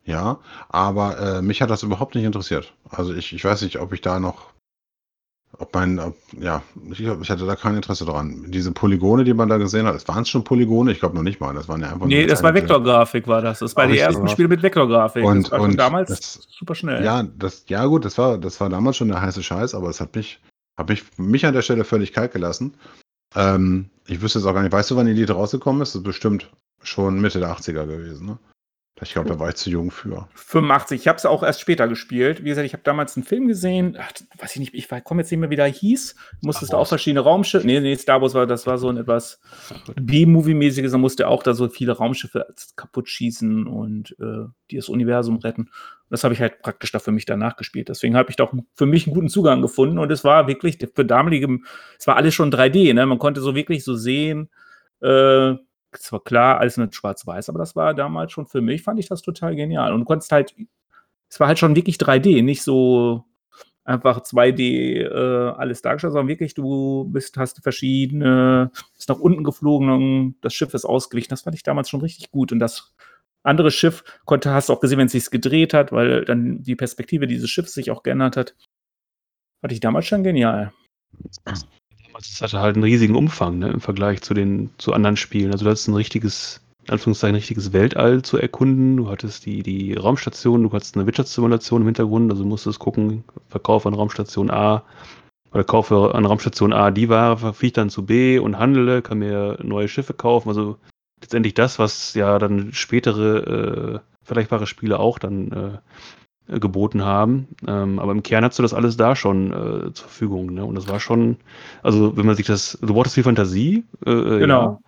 ja, aber äh, mich hat das überhaupt nicht interessiert. Also ich, ich weiß nicht, ob ich da noch, ob mein, ob, ja, ich, ich, hatte da kein Interesse dran. Diese Polygone, die man da gesehen hat, es waren schon Polygone, ich glaube noch nicht mal, das waren ja einfach Nee, das war Vektorgrafik, war das. Das war die ersten Spiele mit Vektorgrafik. Und, das war und damals das, super schnell. Ja, das, ja gut, das war, das war damals schon der heiße Scheiß, aber es hat mich, hat mich, mich an der Stelle völlig kalt gelassen. Ähm, ich wüsste jetzt auch gar nicht, weißt du, wann Elite rausgekommen ist? Das ist bestimmt schon Mitte der 80er gewesen, ne? Ich glaube, da war ich zu jung für. 85. Ich habe es auch erst später gespielt. Wie gesagt, ich habe damals einen Film gesehen. Ach, weiß ich nicht, ich komme jetzt nicht mehr, wie der hieß. Musstest du auch verschiedene Raumschiffe. Nee, nee, Star Wars war, das war so ein etwas B-Movie-mäßiges. Da musste auch da so viele Raumschiffe kaputt schießen und äh, die das Universum retten. Das habe ich halt praktisch da für mich danach gespielt. Deswegen habe ich doch für mich einen guten Zugang gefunden. Und es war wirklich für damalige, es war alles schon 3D. Ne? Man konnte so wirklich so sehen, äh, zwar klar, alles mit Schwarz-Weiß, aber das war damals schon für mich, fand ich das total genial. Und du konntest halt, es war halt schon wirklich 3D, nicht so einfach 2D äh, alles dargestellt, sondern wirklich, du bist, hast verschiedene, bist nach unten geflogen und das Schiff ist ausgewichen. Das fand ich damals schon richtig gut. Und das andere Schiff konnte, hast du auch gesehen, wenn es sich gedreht hat, weil dann die Perspektive dieses Schiffs sich auch geändert hat. Fand ich damals schon genial es hatte halt einen riesigen Umfang ne, im Vergleich zu den zu anderen Spielen. Also du hattest ein richtiges, in Anführungszeichen, richtiges Weltall zu erkunden. Du hattest die, die Raumstation, du hattest eine Wirtschaftssimulation im Hintergrund, also musstest gucken, Verkauf an Raumstation A oder kaufe an Raumstation A die Ware, fliege dann zu B und handle, kann mir neue Schiffe kaufen. Also letztendlich das, was ja dann spätere äh, vergleichbare Spiele auch dann äh, geboten haben. Ähm, aber im Kern hast du das alles da schon äh, zur Verfügung. Ne? Und das war schon, also wenn man sich das, du brauchtest viel Fantasie. Äh, äh genau.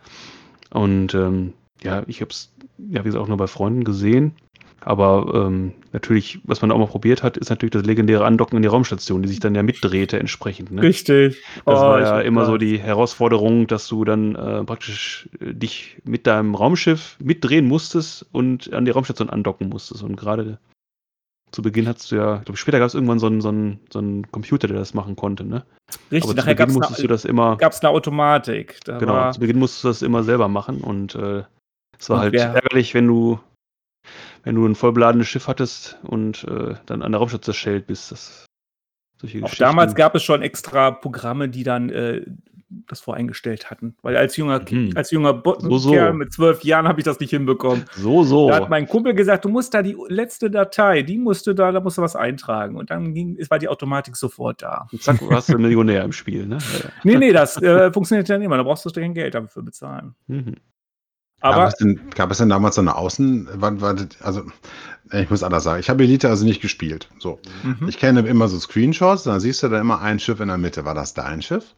Ja. Und ähm, ja, ich habe es, ja, wie gesagt, auch nur bei Freunden gesehen. Aber ähm, natürlich, was man auch mal probiert hat, ist natürlich das legendäre Andocken in die Raumstation, die sich dann ja mitdrehte entsprechend. Ne? Richtig. Das oh, war ja immer so die Herausforderung, dass du dann äh, praktisch äh, dich mit deinem Raumschiff mitdrehen musstest und an die Raumstation andocken musstest. Und gerade zu Beginn hattest du ja, ich glaube, später gab es irgendwann so einen, so, einen, so einen Computer, der das machen konnte, ne? Richtig, Aber nachher gab musstest eine, es eine Automatik. Da genau, zu Beginn musstest du das immer selber machen und äh, es war und halt wer, ärgerlich, wenn du, wenn du ein vollbeladenes Schiff hattest und äh, dann an der Raumstation zerschellt bist. Das, auch damals gab es schon extra Programme, die dann äh, das voreingestellt hatten. Weil als junger, mhm. als junger so, so. mit zwölf Jahren habe ich das nicht hinbekommen. So, so. Da hat mein Kumpel gesagt, du musst da die letzte Datei, die musst du da, da musst du was eintragen. Und dann ging, war die Automatik sofort da. Und zack, warst du Millionär im Spiel, ne? nee, nee, das äh, funktioniert ja nicht mehr. Da brauchst du kein Geld dafür bezahlen. Mhm. Aber gab es, denn, gab es denn damals so eine Außen, wann, wann, also ich muss anders sagen, ich habe Elite also nicht gespielt. So, mhm. ich kenne immer so Screenshots, da siehst du da immer ein Schiff in der Mitte. War das dein Schiff?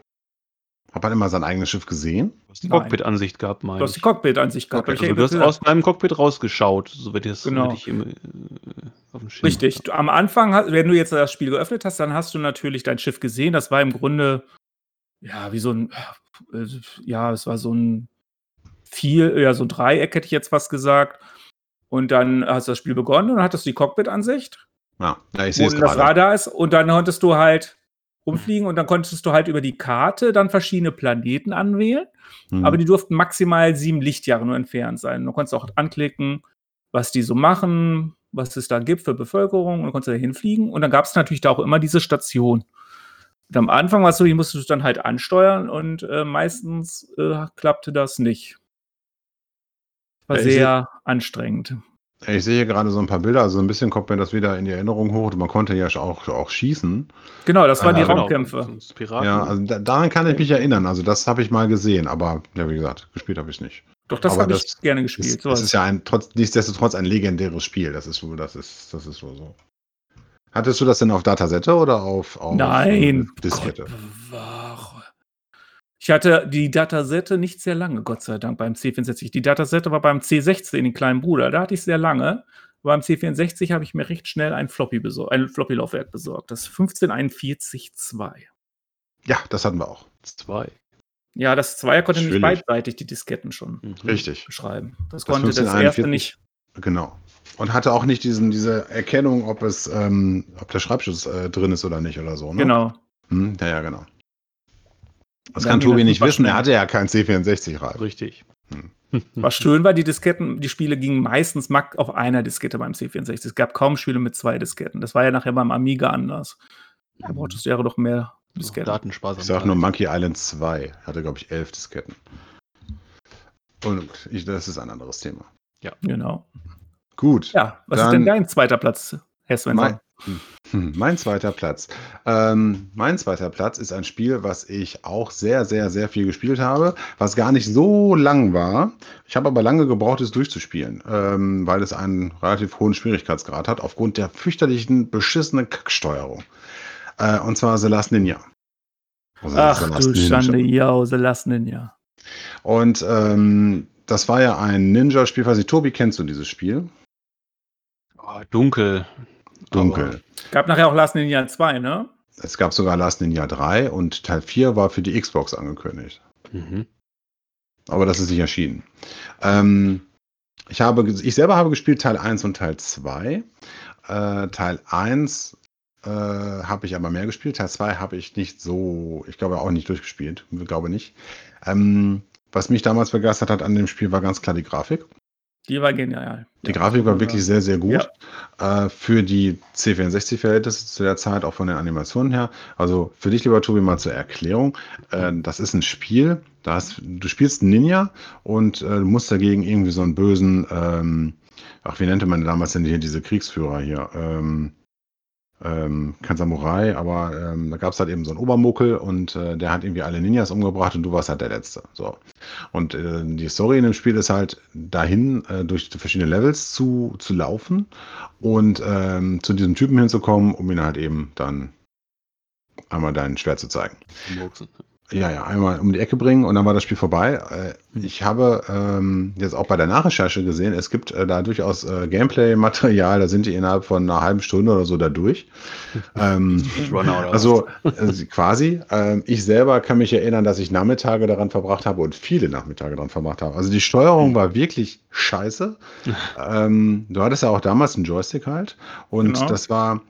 Hat man immer sein eigenes Schiff gesehen? Du hast die Cockpit-Ansicht gehabt, meine Du hast die Cockpit-Ansicht gehabt. Cockpit. Also du hast aus meinem Cockpit rausgeschaut, so wird das genau. ich im, äh, auf dem Schirm Richtig. Du, am Anfang, wenn du jetzt das Spiel geöffnet hast, dann hast du natürlich dein Schiff gesehen. Das war im Grunde, ja, wie so ein, äh, ja, es war so ein vier, ja, so ein Dreieck, hätte ich jetzt fast gesagt. Und dann hast du das Spiel begonnen und hattest die Cockpit-Ansicht. Ja, ja ich sehe es gerade. Und das Radar ist, und dann konntest du halt rumfliegen und dann konntest du halt über die Karte dann verschiedene Planeten anwählen, mhm. aber die durften maximal sieben Lichtjahre nur entfernt sein. Du konntest auch anklicken, was die so machen, was es da gibt für Bevölkerung und dann konntest du da hinfliegen und dann gab es natürlich da auch immer diese Station. Und am Anfang war es so, ich musste es dann halt ansteuern und äh, meistens äh, klappte das nicht. War ich sehr anstrengend. Ich sehe hier gerade so ein paar Bilder, also ein bisschen kommt mir das wieder in die Erinnerung hoch. Man konnte ja auch, auch schießen. Genau, das waren die genau. Raumkämpfe. Piraten. Ja, also da, daran kann ich mich erinnern. Also das habe ich mal gesehen, aber ja, wie gesagt, gespielt habe ich nicht. Doch, das habe ich das gerne Es, gespielt. es sowas. ist ja ein, trotz, nichtsdestotrotz ein legendäres Spiel. Das ist, wohl- das ist, das ist so. so. Hattest du das denn auf Datasette oder auf, auf Nein, äh, Diskette? Gott. Ich hatte die Datasette nicht sehr lange, Gott sei Dank, beim C64. Die Datasette war beim C16, den kleinen Bruder. Da hatte ich sehr lange. Beim C64 habe ich mir recht schnell ein Floppy besorgt, ein Floppy-Laufwerk besorgt. Das 1541-2. Ja, das hatten wir auch. Zwei. Ja, das Zweier konnte nicht Natürlich. beidseitig die Disketten schon Mhm. Richtig, beschreiben. Das Das konnte das 1541 erste nicht. genau. Und hatte auch nicht diesen, diese Erkennung, ob es, ähm, ob der Schreibschutz äh, drin ist oder nicht oder so. Ne? Genau. Hm, ja, ja, genau. Das kann Tobi nicht wissen, er hatte ja kein C64-Rad. Richtig. Was schön war, die Disketten, die Spiele gingen meistens mack auf einer Diskette beim C64. Es gab kaum Spiele mit zwei Disketten. Das war ja nachher beim Amiga anders. Da brauchtest du ja doch mehr Disketten. Ich sag nur Monkey Island 2. Hatte, glaube ich, elf Disketten. Und ich, das ist ein anderes Thema. Genau. Gut. Ja, was ist denn dein zweiter Platz, Herr Svensson? Mein, hm, mein zweiter Platz. Ähm, mein zweiter Platz ist ein Spiel, was ich auch sehr, sehr, sehr viel gespielt habe, was gar nicht so lang war. Ich habe aber lange gebraucht, es durchzuspielen, ähm, weil es einen relativ hohen Schwierigkeitsgrad hat, aufgrund der fürchterlichen, beschissenen Kacksteuerung. Äh, und zwar The Last Ninja. Also Ach The Last du Ninja. Schande, ja, The Last Ninja. Und ähm, das war ja ein Ninja-Spiel, weiß ich, Tobi, kennst du dieses Spiel? Oh, dunkel. Dunkel. Gab nachher auch Last Ninja 2, ne? Es gab sogar Last Ninja 3 und Teil 4 war für die Xbox angekündigt. Aber, mhm. Aber das ist nicht erschienen. Ähm, ich, habe, ich selber habe gespielt Teil 1 und Teil 2. Äh, Teil 1 äh, habe ich aber mehr gespielt. Teil 2 habe ich nicht so, ich glaube auch nicht durchgespielt. Ich glaube nicht. Ähm, was mich damals begeistert hat an dem Spiel war ganz klar die Grafik. Die war genial. Die Ja, Grafik war ja. wirklich sehr, sehr gut. Äh, für die C64-Verhältnisse zu der Zeit, auch von den Animationen her. Also für dich, lieber Tobi, mal zur Erklärung. Äh, das ist ein Spiel, da hast, du spielst einen Ninja und äh, du musst dagegen irgendwie so einen bösen, ähm, ach, wie nannte man damals denn hier diese Kriegsführer hier? Ähm, ähm, kein Samurai, aber ähm, da gab es halt eben so einen Obermuckel und äh, der hat irgendwie alle Ninjas umgebracht und du warst halt der Letzte. So. Und äh, die Story in dem Spiel ist halt dahin, äh, durch verschiedene Levels zu, zu laufen und ähm, zu diesem Typen hinzukommen, um ihn halt eben dann einmal dein Schwert zu zeigen. Murksen. Ja, ja, einmal um die Ecke bringen und dann war das Spiel vorbei. Äh, ich habe ähm, jetzt auch bei der Nachrecherche gesehen, es gibt äh, da durchaus äh, Gameplay-Material, da sind die innerhalb von einer halben Stunde oder so da durch. ähm, also äh, quasi, ähm, ich selber kann mich erinnern, dass ich Nachmittage daran verbracht habe und viele Nachmittage daran verbracht habe. Also die Steuerung war wirklich scheiße. ähm, du hattest ja auch damals einen Joystick halt und Genau. das war,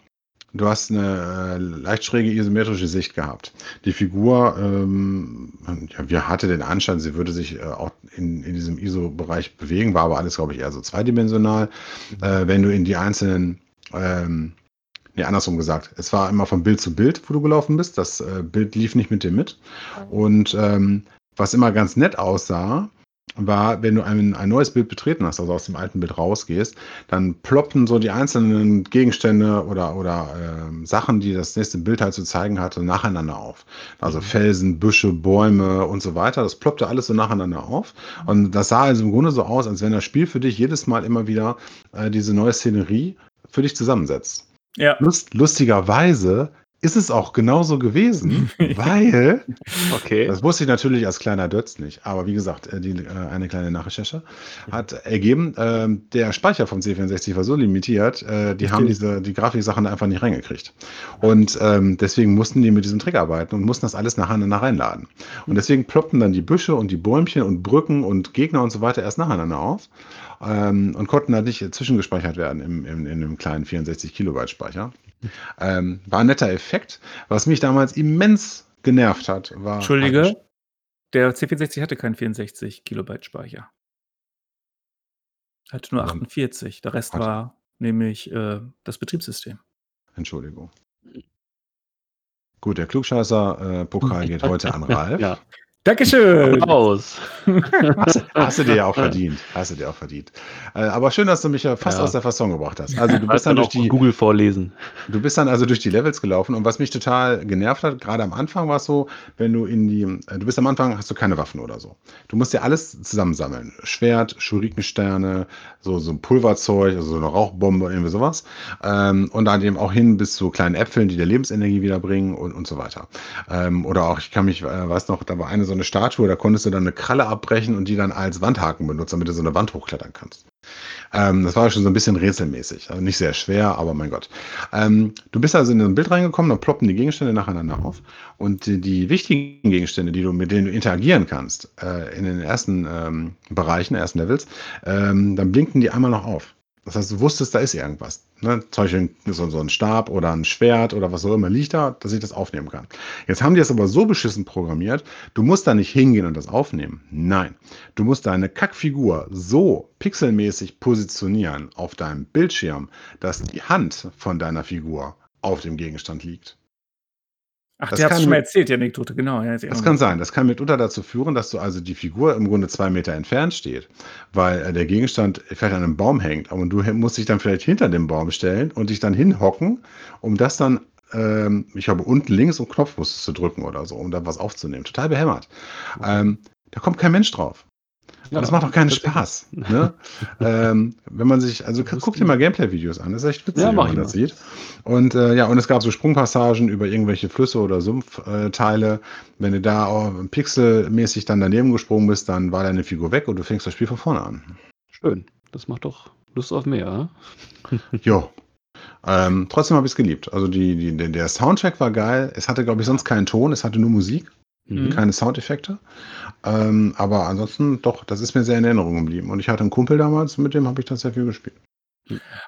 du hast eine äh, leicht schräge isometrische Sicht gehabt. Die Figur, ähm, ja, wir hatte den Anschein, sie würde sich äh, auch in, in diesem ISO-Bereich bewegen, war aber alles, glaube ich, eher so zweidimensional. Äh, wenn du in die einzelnen ähm, Nee, andersrum gesagt. Es war immer von Bild zu Bild, wo du gelaufen bist. Das äh, Bild lief nicht mit dir mit. Und ähm, was immer ganz nett aussah, war, wenn du ein, ein neues Bild betreten hast, also aus dem alten Bild rausgehst, dann ploppten so die einzelnen Gegenstände oder, oder ähm, Sachen, die das nächste Bild halt zu zeigen hatte, nacheinander auf. Also Mhm. Felsen, Büsche, Bäume und so weiter. Das ploppte alles so nacheinander auf. Und das sah also im Grunde so aus, als wenn das Spiel für dich jedes Mal immer wieder äh, diese neue Szenerie für dich zusammensetzt. Ja. Lust, lustigerweise ist es auch genauso gewesen, weil, Okay. das wusste ich natürlich als kleiner Dötz nicht, aber wie gesagt, äh, die, äh, eine kleine Nachrecherche hat ergeben, ähm, der Speicher vom C64 war so limitiert, äh, die haben diese, die Grafiksachen einfach nicht reingekriegt. Und ähm, deswegen mussten die mit diesem Trick arbeiten und mussten das alles nacheinander reinladen. Und deswegen ploppten dann die Büsche und die Bäumchen und Brücken und Gegner und so weiter erst nacheinander auf ähm, und konnten halt nicht zwischengespeichert werden im, im, in einem kleinen 64 Kilobyte Speicher. Ähm, war ein netter Effekt. Was mich damals immens genervt hat, war. Entschuldige, der C64 hatte keinen 64 Kilobyte Speicher. Hatte nur Ja. 48. Der Rest Hatte. war nämlich äh, das Betriebssystem. Entschuldigung. Gut, der Klugscheißer-Pokal geht heute an Ralf. Ja. Dankeschön. Aus. Hast, hast du dir ja auch verdient. Hast du dir auch verdient. Äh, aber schön, dass du mich ja fast Ja. aus der Fasson gebracht hast. Also du bist dann durch die, Google vorlesen. du bist dann also durch die Levels gelaufen und was mich total genervt hat, gerade am Anfang war es so, wenn du in die, äh, du bist am Anfang, hast du keine Waffen oder so. Du musst dir alles zusammensammeln. Schwert, Schurikensterne, so, so ein Pulverzeug, also so eine Rauchbombe, irgendwie sowas. Ähm, und dann eben auch hin bis zu kleinen Äpfeln, die dir Lebensenergie wiederbringen und, und so weiter. Ähm, oder auch, ich kann mich, äh, weiß noch, da war eine so eine Statue, da konntest du dann eine Kralle abbrechen und die dann als Wandhaken benutzen, damit du so eine Wand hochklettern kannst. Ähm, das war schon so ein bisschen rätselmäßig. Also nicht sehr schwer, aber mein Gott. Ähm, du bist also in ein Bild reingekommen, dann ploppen die Gegenstände nacheinander auf. Und die, die wichtigen Gegenstände, die du, mit denen du interagieren kannst, äh, in den ersten ähm, Bereichen, ersten Levels, ähm, dann blinken die einmal noch auf. Das heißt, du wusstest, da ist irgendwas. Ne? Zum Beispiel so, so ein Stab oder ein Schwert oder was auch immer liegt da, dass ich das aufnehmen kann. Jetzt haben die es aber so beschissen programmiert, du musst da nicht hingehen und das aufnehmen. Nein. Du musst deine Kackfigur so pixelmäßig positionieren auf deinem Bildschirm, dass die Hand von deiner Figur auf dem Gegenstand liegt. Ach, Das der hat kann- schon mal erzählt, die Anekdote, genau. Ja, Das kann sein. Das kann mitunter dazu führen, dass du also die Figur im Grunde zwei Meter entfernt steht, weil äh, der Gegenstand vielleicht an einem Baum hängt. Aber du musst dich dann vielleicht hinter dem Baum stellen und dich dann hinhocken, um das dann, ähm, ich glaube, unten links um Knopf musstest du drücken oder so, um da was aufzunehmen. Total behämmert. Ähm, da kommt kein Mensch drauf. Ja, das macht auch keinen. Spaß. Ne? ähm, wenn man sich, also guck dir mal Gameplay-Videos an, das ist echt witzig, Ja, wenn man das mal. sieht. Und äh, ja, und es gab so Sprungpassagen über irgendwelche Flüsse oder Sumpfteile. Wenn du da auch pixelmäßig dann daneben gesprungen bist, dann war deine Figur weg und du fängst das Spiel von vorne an. Schön. Das macht doch Lust auf mehr. hm? Jo. Ähm, trotzdem habe ich es geliebt. Also die, die, der Soundtrack war geil. Es hatte, glaube ich, sonst keinen Ton, es hatte nur Musik. Mhm. keine Soundeffekte. Ähm, aber ansonsten doch, das ist mir sehr in Erinnerung geblieben. Und ich hatte einen Kumpel damals, mit dem habe ich das sehr viel gespielt.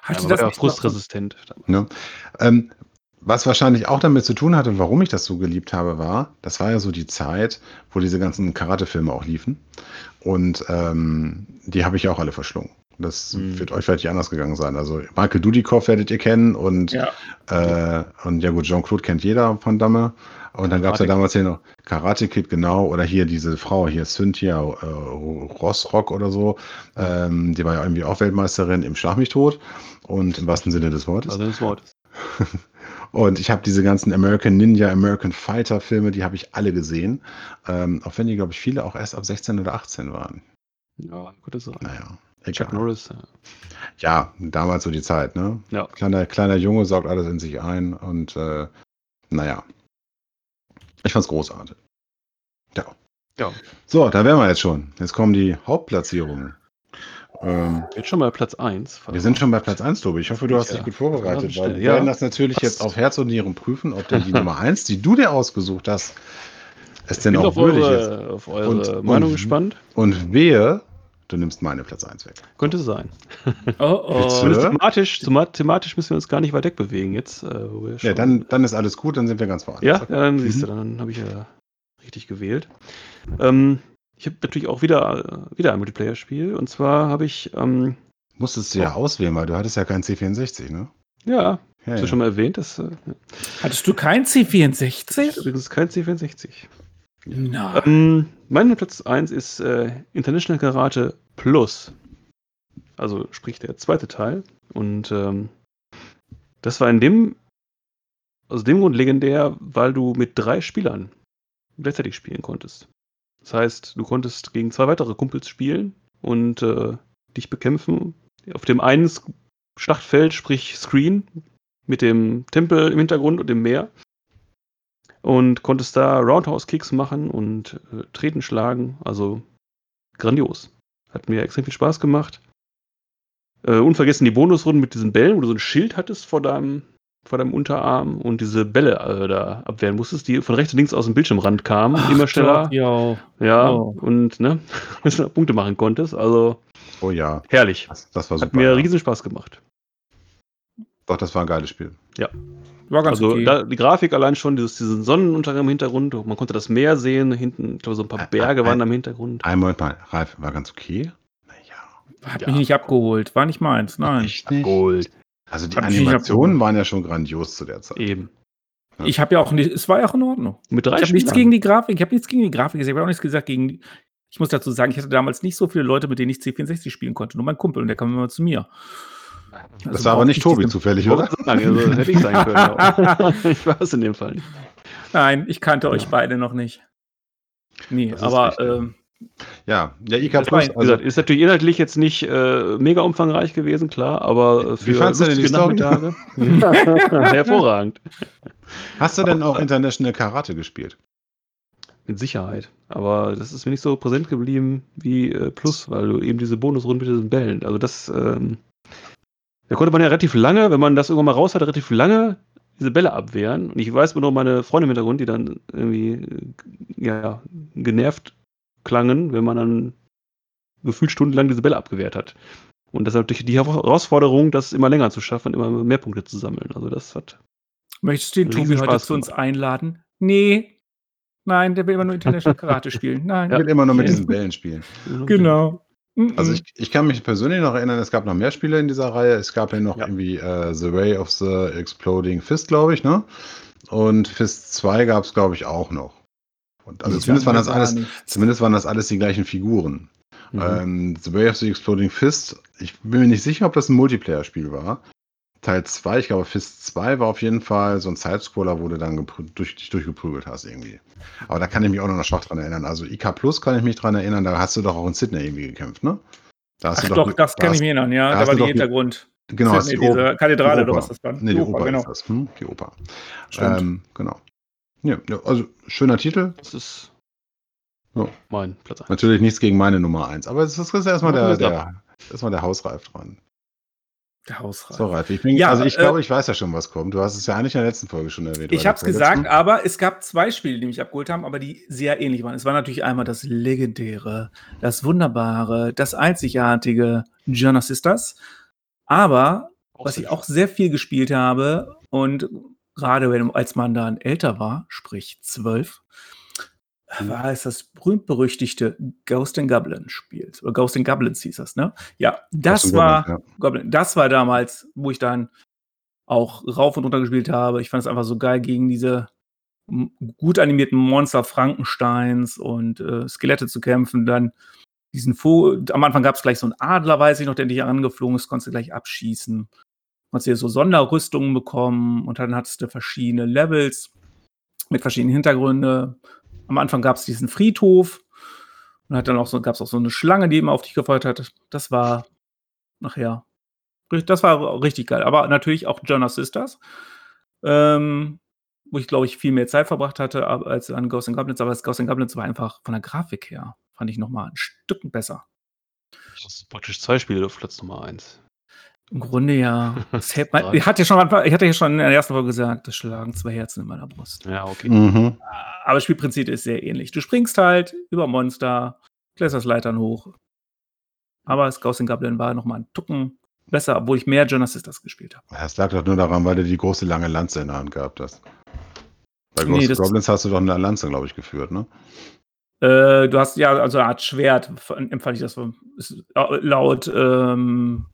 Hatte Ja, das war ja frustresistent. Ne? Ähm, was wahrscheinlich auch damit zu tun hatte, warum ich das so geliebt habe, war, das war ja so die Zeit, wo diese ganzen Karate-Filme auch liefen. Und ähm, die habe ich auch alle verschlungen. Das Mhm. wird euch vielleicht anders gegangen sein. Also Michael Dudikoff werdet ihr kennen und Ja. äh, und ja gut, Jean-Claude kennt jeder von Damme. Und dann gab es ja damals hier noch Karate Kid, genau, oder hier diese Frau, hier Cynthia äh, Rossrock oder so. Ähm, die war ja irgendwie auch Weltmeisterin im Schlag mich tot. Und im wahrsten Sinne des Wortes. Also das Wort. Und ich habe diese ganzen American Ninja, American Fighter Filme, die habe ich alle gesehen. Ähm, auch wenn die, glaube ich, viele auch erst ab 16 oder 18 waren. Ja, könnte sein. Naja, Chuck egal. Norris. ja. Damals so die Zeit, ne? Ja. Kleiner, kleiner Junge saugt alles in sich ein und äh, naja. Ich fand's großartig. Ja. Ja. So, da wären wir jetzt schon. Jetzt kommen die Hauptplatzierungen. Ähm, Jetzt schon mal Platz 1. wir sind schon bei Platz 1, Tobi. Ich hoffe, du hast Ja. dich gut vorbereitet, weil wir Ja. werden das natürlich Passt. jetzt auf Herz und Nieren prüfen, ob denn die Nummer 1, die du dir ausgesucht hast, es denn auch würdig ist. auf eure Und- Meinung und- gespannt. Und wehe, du nimmst meine Platz 1 weg. Könnte sein. Oh, oh. Thematisch, thema- thematisch müssen wir uns gar nicht weit wegbewegen jetzt. Äh, wo wir Ja, dann, dann ist alles gut, dann sind wir ganz woanders. Ja, Okay. dann siehst du, Mhm. dann habe ich ja richtig gewählt. Ähm, ich habe natürlich auch wieder, wieder ein Multiplayer-Spiel. Und zwar habe ich, ähm, Musstest du ja auswählen, weil du hattest ja keinen C64, ne? ja, Ja, hast du ja. schon mal erwähnt, das äh, Hattest du kein ist C64? übrigens kein C64. Nein. Ähm, mein Platz 1 ist äh, International Karate Plus. Also sprich der zweite Teil. Und ähm, das war in dem, aus dem Grund legendär, weil du mit drei Spielern gleichzeitig spielen konntest. Das heißt, du konntest gegen zwei weitere Kumpels spielen und äh, dich bekämpfen. Auf dem einen Schlachtfeld, sprich Screen, mit dem Tempel im Hintergrund und dem Meer und konntest da Roundhouse-Kicks machen und äh, Treten schlagen. Also grandios. Hat mir extrem viel Spaß gemacht. Äh, unvergessen die Bonusrunden mit diesen Bällen, wo du so ein Schild hattest vor deinem, vor deinem Unterarm und diese Bälle äh, da abwehren musstest, die von rechts und links aus dem Bildschirmrand kamen, immer schneller. Doch, ja. Ja, Oh. und ne, dass du Punkte machen konntest. Also Oh ja, herrlich. das, das war super. Hat mir ja. riesen Spaß gemacht. Doch, das war ein geiles Spiel. War ganz also okay. da, die Grafik allein schon, dieses, diesen Sonnenuntergang im Hintergrund, man konnte das Meer sehen, hinten, ich glaube, so ein paar Berge ä- waren am Hintergrund. Ein Moment mal, Ralf, war ganz okay. Naja, Hat Ja. mich nicht abgeholt. War nicht meins. Nein. echt nicht. Gold. Also die Hat Animationen abgeholt. waren ja schon grandios zu der Zeit. Eben. Ja. Ich habe ja auch nicht, es war ja auch in Ordnung. Mit drei Ich habe nichts Spielern. gegen die Grafik, ich habe nichts gegen die Grafik gesagt, ich habe auch nichts gesagt gegen die, ich muss dazu sagen, ich hatte damals nicht so viele Leute, mit denen ich C64 spielen konnte, nur mein Kumpel und der kam immer zu mir. Das Also war aber nicht Tobi zufällig, oder? wollte sagen, also, das hätte ich sein können. ich war es in dem Fall nicht. Nein, ich kannte euch beide noch nicht. Nee, Das aber ähm, Ja, ja, IK Plus. wie Also, gesagt, ist natürlich inhaltlich jetzt nicht äh, mega umfangreich gewesen, klar, aber äh, für Wie fandst du denn die Story? Nachmittage- Hervorragend. hast du denn auch International Karate gespielt? Mit Sicherheit. Aber das ist mir nicht so präsent geblieben wie äh, Plus, weil du eben diese Bonusrunde mit diesen Bällen. Also das, ähm, da konnte man ja relativ lange, wenn man das irgendwann mal raus hatte, relativ lange diese Bälle abwehren. Und ich weiß nur meine Freunde im Hintergrund, die dann irgendwie äh, ja, genervt klangen, wenn man dann gefühlt stundenlang diese Bälle abgewehrt hat. Und deshalb durch die Herausforderung, das immer länger zu schaffen, immer mehr Punkte zu sammeln. Also das hat möchtest du den Tobi heute zu uns einladen? Nee. Nein, der will immer nur International Karate spielen. Nein. Ich will immer nur mit Ja. diesen Bällen spielen. Genau. Mhm. Also ich, ich kann mich persönlich noch erinnern, es gab noch mehr Spiele in dieser Reihe. Es gab ja noch Ja. irgendwie äh, The Way of the Exploding Fist, glaube ich, ne? Und Fist 2 gab es, glaube ich, auch noch. Und also Ich zumindest waren das alles, zumindest waren das alles die gleichen Figuren. Mhm. Ähm, the Way of the Exploding Fist, ich bin mir nicht sicher, ob das ein Multiplayer-Spiel war. Teil 2, ich glaube Fist 2 war auf jeden Fall so ein Sidescroller, wo du dann durch, dich durchgeprügelt hast irgendwie. Aber da kann ich mich auch noch schwach dran erinnern. Also IK Plus kann ich mich dran erinnern, da hast du doch auch in Sydney irgendwie gekämpft, ne? Da hast Ach du doch, mit- das da kann hast- ich mich erinnern, ja. da Da hast war du die doch mit- Hintergrund. Genau, hast Sydney, die diese Kathedrale die oder Oper. was das war. Nee, die Oper, genau. ist das. Hm? Die Oper. Ähm, genau. Ja, ja, also schöner Titel. Das ist Ja. mein Platz 1. Natürlich nichts gegen meine Nummer 1. Aber es ist erstmal der, der, erstmal der Hausreif dran. Der Hausrat. So, Ralf, ich bin, Ja, also ich äh, glaube, ich weiß ja schon, was kommt. Du hast es ja eigentlich in der letzten Folge schon erwähnt. Ich habe es gesagt, aber es gab zwei Spiele, die mich abgeholt haben, aber die sehr ähnlich waren. Es war natürlich einmal das legendäre, das wunderbare, das einzigartige Jonas Sisters. Aber was ich auch sehr viel gespielt habe und gerade wenn, als man dann älter war, sprich zwölf. War es das berühmt-berüchtigte Ghost and Goblin Spiel. Oder Ghost and Goblins hieß das, ne? Ja, das war, Goblins, Goblin, das war damals, wo ich dann auch rauf und runter gespielt habe. Ich fand es einfach so geil gegen diese gut animierten Monster Frankensteins und äh, Skelette zu kämpfen. Dann diesen Vogel, am Anfang gab es gleich so einen Adler, weiß ich noch, der dich angeflogen ist, konntest du gleich abschießen. Konntest dir so Sonderrüstungen bekommen und dann hattest du verschiedene Levels mit verschiedenen Hintergründen. Am Anfang gab es diesen Friedhof und hat dann auch so, gab es auch so eine Schlange, die immer auf dich gefeuert hat. Das war nachher, das war richtig geil. Aber natürlich auch Jonas Sisters, ähm, wo ich glaube ich viel mehr Zeit verbracht hatte als an Ghosts and Goblins. Aber das Ghosts and Goblins war einfach von der Grafik her, fand ich nochmal ein Stück besser. Das ist praktisch zwei Spiele auf Platz Nummer 1. Im Grunde ja. Das hält man, ich hatte ja schon, ich hatte ja schon in der ersten Folge gesagt, das schlagen zwei Herzen in meiner Brust. Ja, okay. Mhm. Aber das Spielprinzip ist sehr ähnlich. Du springst halt über Monster, kletterst Leitern hoch. Aber das Ghost and Goblin war nochmal ein Tucken besser, obwohl ich mehr Jonas Sisters gespielt habe. Das lag doch nur daran, weil du die große lange Lanze in der Hand gehabt hast. Bei Nee, Ghost das- Goblins hast du doch eine Lanze, glaube ich, geführt, ne? Äh, du hast ja also eine Art Schwert, empfand ich das äh, laut ähm,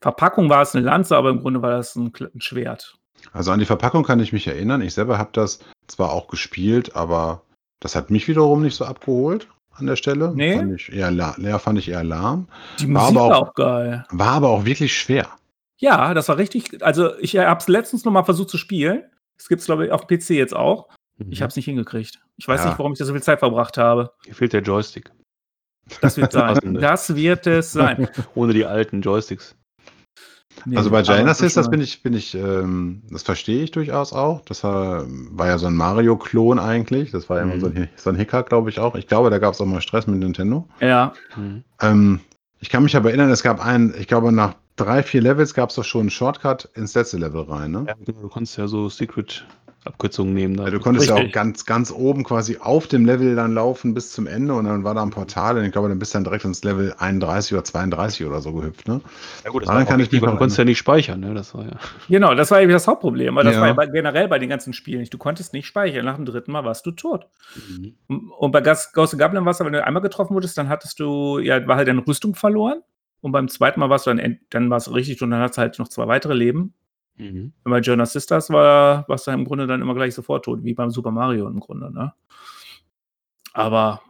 Verpackung war es eine Lanze, aber im Grunde war das ein, ein Schwert. Also an die Verpackung kann ich mich erinnern. Ich selber habe das zwar auch gespielt, aber das hat mich wiederum nicht so abgeholt an der Stelle. Nee? Fand ich eher, ja, fand ich eher lahm. Die War Musik aber war auch- auch geil. War aber auch wirklich schwer. Ja, das war richtig. Also, ich habe es letztens noch mal versucht zu spielen. Es gibt es, glaube ich, auf dem PC jetzt auch. Ich habe es nicht hingekriegt. Ich weiß Ja. nicht, warum ich da so viel Zeit verbracht habe. Hier fehlt der Joystick. Das wird sein. Das wird es sein. Ohne die alten Joysticks. Nee, also bei aber Genesis, das bin ich, bin ich, ähm, das verstehe ich durchaus auch. Das war, war ja so ein Mario-Klon eigentlich. Das war ja immer Mhm. so ein, so ein Hicker, glaube ich auch. Ich glaube, da gab es auch mal Stress mit Nintendo. Ja, Mhm. Ähm, ich kann mich aber erinnern, es gab einen, ich glaube, nach drei, vier Levels gab es doch schon einen Shortcut ins letzte Level rein, ne? Ja, genau, du konntest ja so Secret-Abkürzungen nehmen. Da. Ja, du konntest ja auch Richtig. ganz, ganz oben quasi auf dem Level dann laufen bis zum Ende und dann war da ein Portal und ich glaube, dann bist du dann direkt ins Level 31 oder 32 oder so gehüpft, ne? ja, gut, das Daran war kann ich noch du konntest ja nicht speichern, ne? Das war ja. genau, das war eben das Hauptproblem. Aber das Ja. war ja bei, generell bei den ganzen Spielen nicht. Du konntest nicht speichern. Nach dem dritten Mal warst du tot. Mhm. Und bei Gas- Ghost of Goblin war es, wenn du einmal getroffen wurdest, dann hattest du, ja, war halt deine Rüstung verloren. Und beim zweiten Mal warst du dann, dann war es richtig und dann hast du halt noch zwei weitere Leben. Mhm. Bei Jonas Sisters war was da im Grunde dann immer gleich sofort tot, wie beim Super Mario im Grunde, ne? Aber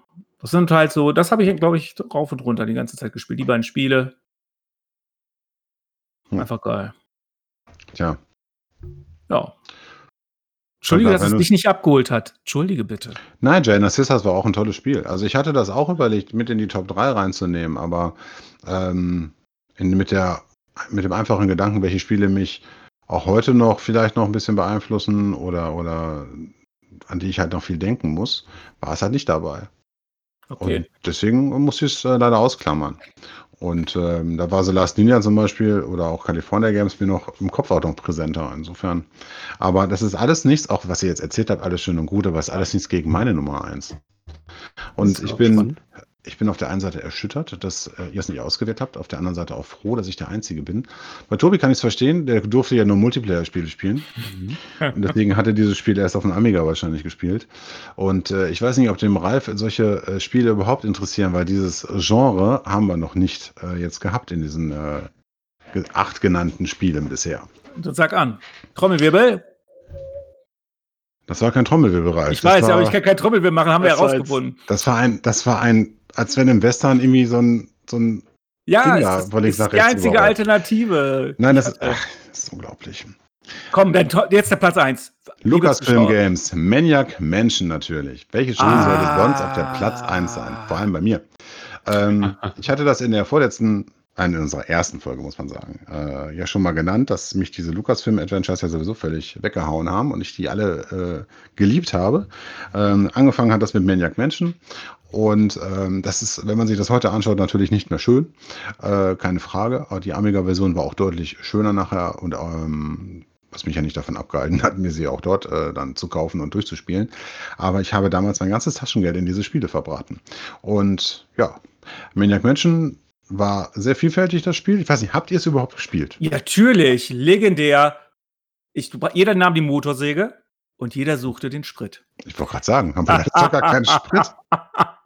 das sind halt so, das habe ich, glaube ich, rauf und runter die ganze Zeit gespielt. Die beiden Spiele. Hm. Einfach geil. Tja, Ja. Entschuldige, dass es dich nicht abgeholt hat. Entschuldige bitte. Nein, Jane Sisters war auch ein tolles Spiel. Also ich hatte das auch überlegt, mit in die Top 3 reinzunehmen, aber ähm, in, mit, der, mit dem einfachen Gedanken, welche Spiele mich auch heute noch vielleicht noch ein bisschen beeinflussen oder, oder an die ich halt noch viel denken muss, war es halt nicht dabei. Okay. Und deswegen muss ich es äh, leider ausklammern. Und ähm, da war The Last Ninja zum Beispiel oder auch California Games mir noch im Kopf auch noch präsenter. Insofern. Aber das ist alles nichts, auch was ihr jetzt erzählt habt, alles schön und gut, aber es ist alles nichts gegen meine Nummer eins. Und ich bin, spannend. Ich bin auf der einen Seite erschüttert, dass äh, ihr es nicht ausgewählt habt, auf der anderen Seite auch froh, dass ich der Einzige bin. Bei Tobi kann ich es verstehen, der durfte ja nur Multiplayer-Spiele spielen. Mhm. Und deswegen hat er dieses Spiel erst auf dem Amiga wahrscheinlich gespielt. Und äh, ich weiß nicht, ob dem Ralf solche äh, Spiele überhaupt interessieren, weil dieses Genre haben wir noch nicht äh, jetzt gehabt in diesen äh, acht genannten Spielen bisher. Dann sag an. Trommelwirbel. Das war kein Trommelwirbel, Ralf. Ich weiß, war, aber ich kann kein Trommelwirbel machen, haben wir Das war herausgefunden. Das war ein, das war ein, als wenn im Western irgendwie so ein, so ein Ja, Kinder ist, ist nach die einzige überrollt. Alternative. Nein, das ist, ach, das ist unglaublich. Komm, dann jetzt der Platz 1. Lucasfilm Games, Maniac Mansion natürlich. Welches Spiel Ah. sollte sonst auf der Platz 1 sein? Vor allem bei mir. Ähm, ich hatte das in der vorletzten, nein, in unserer ersten Folge, muss man sagen, äh, ja schon mal genannt, dass mich diese Lucasfilm Adventures ja sowieso völlig weggehauen haben und ich die alle äh, geliebt habe. Ähm, angefangen hat das mit Maniac Mansion. Und ähm, das ist, wenn man sich das heute anschaut, natürlich nicht mehr schön. Äh, keine Frage. Aber die Amiga-Version war auch deutlich schöner nachher und ähm, was mich ja nicht davon abgehalten hat, mir sie auch dort äh, dann zu kaufen und durchzuspielen. Aber ich habe damals mein ganzes Taschengeld in diese Spiele verbraten. Und ja, Maniac Mansion war sehr vielfältig, das Spiel. Ich weiß nicht, habt ihr es überhaupt gespielt? Ja, natürlich, legendär. Ich, jeder nahm die Motorsäge und jeder suchte den Sprit. Ich wollte gerade sagen, haben wir doch gar keinen Sprit?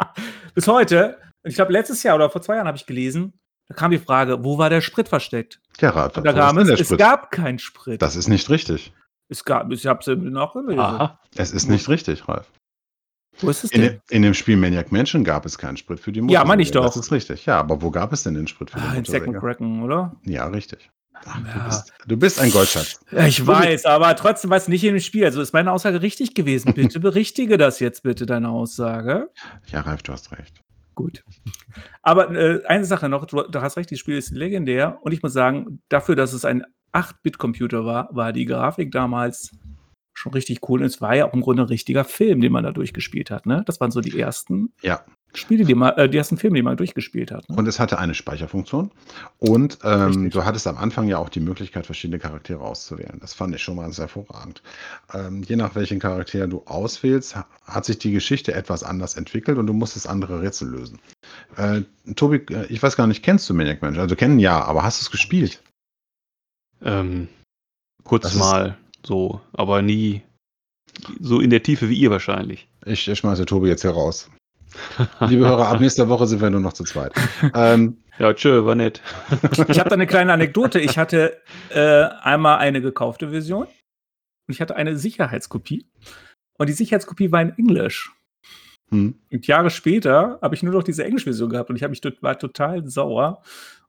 Bis heute, ich glaube letztes Jahr oder vor zwei Jahren habe ich gelesen, da kam die Frage, wo war der Sprit versteckt? Ja, Rat, da kam es, der es Sprit? gab keinen Sprit. Das ist nicht richtig. es gab, ich habe es nachgelesen. Aha. Es ist nicht richtig, Ralf. Wo ist es In, denn? dem- in dem Spiel Maniac Mansion gab es keinen Sprit für die Ja, meine ich doch. Das ist richtig. Ja, aber wo gab es denn den Sprit für die Ah, in Second? Kraken, oder? Ja, richtig. Ja. du, bist, du bist ein Goldschatz. Ja, ich weiß, aber trotzdem war es nicht in dem Spiel. Also ist meine Aussage richtig gewesen. Bitte berichtige das jetzt bitte, deine Aussage. Ja, Ralf, du hast recht. Gut. Aber äh, eine Sache noch, du, du hast recht, das Spiel ist legendär und ich muss sagen, dafür, dass es ein 8-Bit-Computer war, war die Grafik damals schon richtig cool und es war ja auch im Grunde ein richtiger Film, den man da durchgespielt hat. Ne? Das waren so die ersten Ja. Spiele, die man, äh, die ersten Filme, die man durchgespielt hat. Ne? Und es hatte eine Speicherfunktion. Und ähm, du hattest am Anfang ja auch die Möglichkeit, verschiedene Charaktere auszuwählen. Das fand ich schon mal sehr hervorragend. Ähm, je nach welchen Charakter du auswählst, ha- hat sich die Geschichte etwas anders entwickelt und du musstest andere Rätsel lösen. Äh, Tobi, äh, ich weiß gar nicht, kennst du Maniac Mansion? Also kennen ja, aber hast du es gespielt? Ähm, kurz Das mal so, aber nie so in der Tiefe wie ihr wahrscheinlich. Ich, ich schmeiße Tobi jetzt hier raus. Liebe Hörer, ab nächster Woche sind wir nur noch zu zweit. Ähm, Ja, tschö, war nett. Ich habe da eine kleine Anekdote. Ich hatte äh, einmal eine gekaufte Version und ich hatte eine Sicherheitskopie. Und die Sicherheitskopie war in Englisch. hm. Und Jahre später habe ich nur noch diese Englischversion gehabt und ich habe mich war total sauer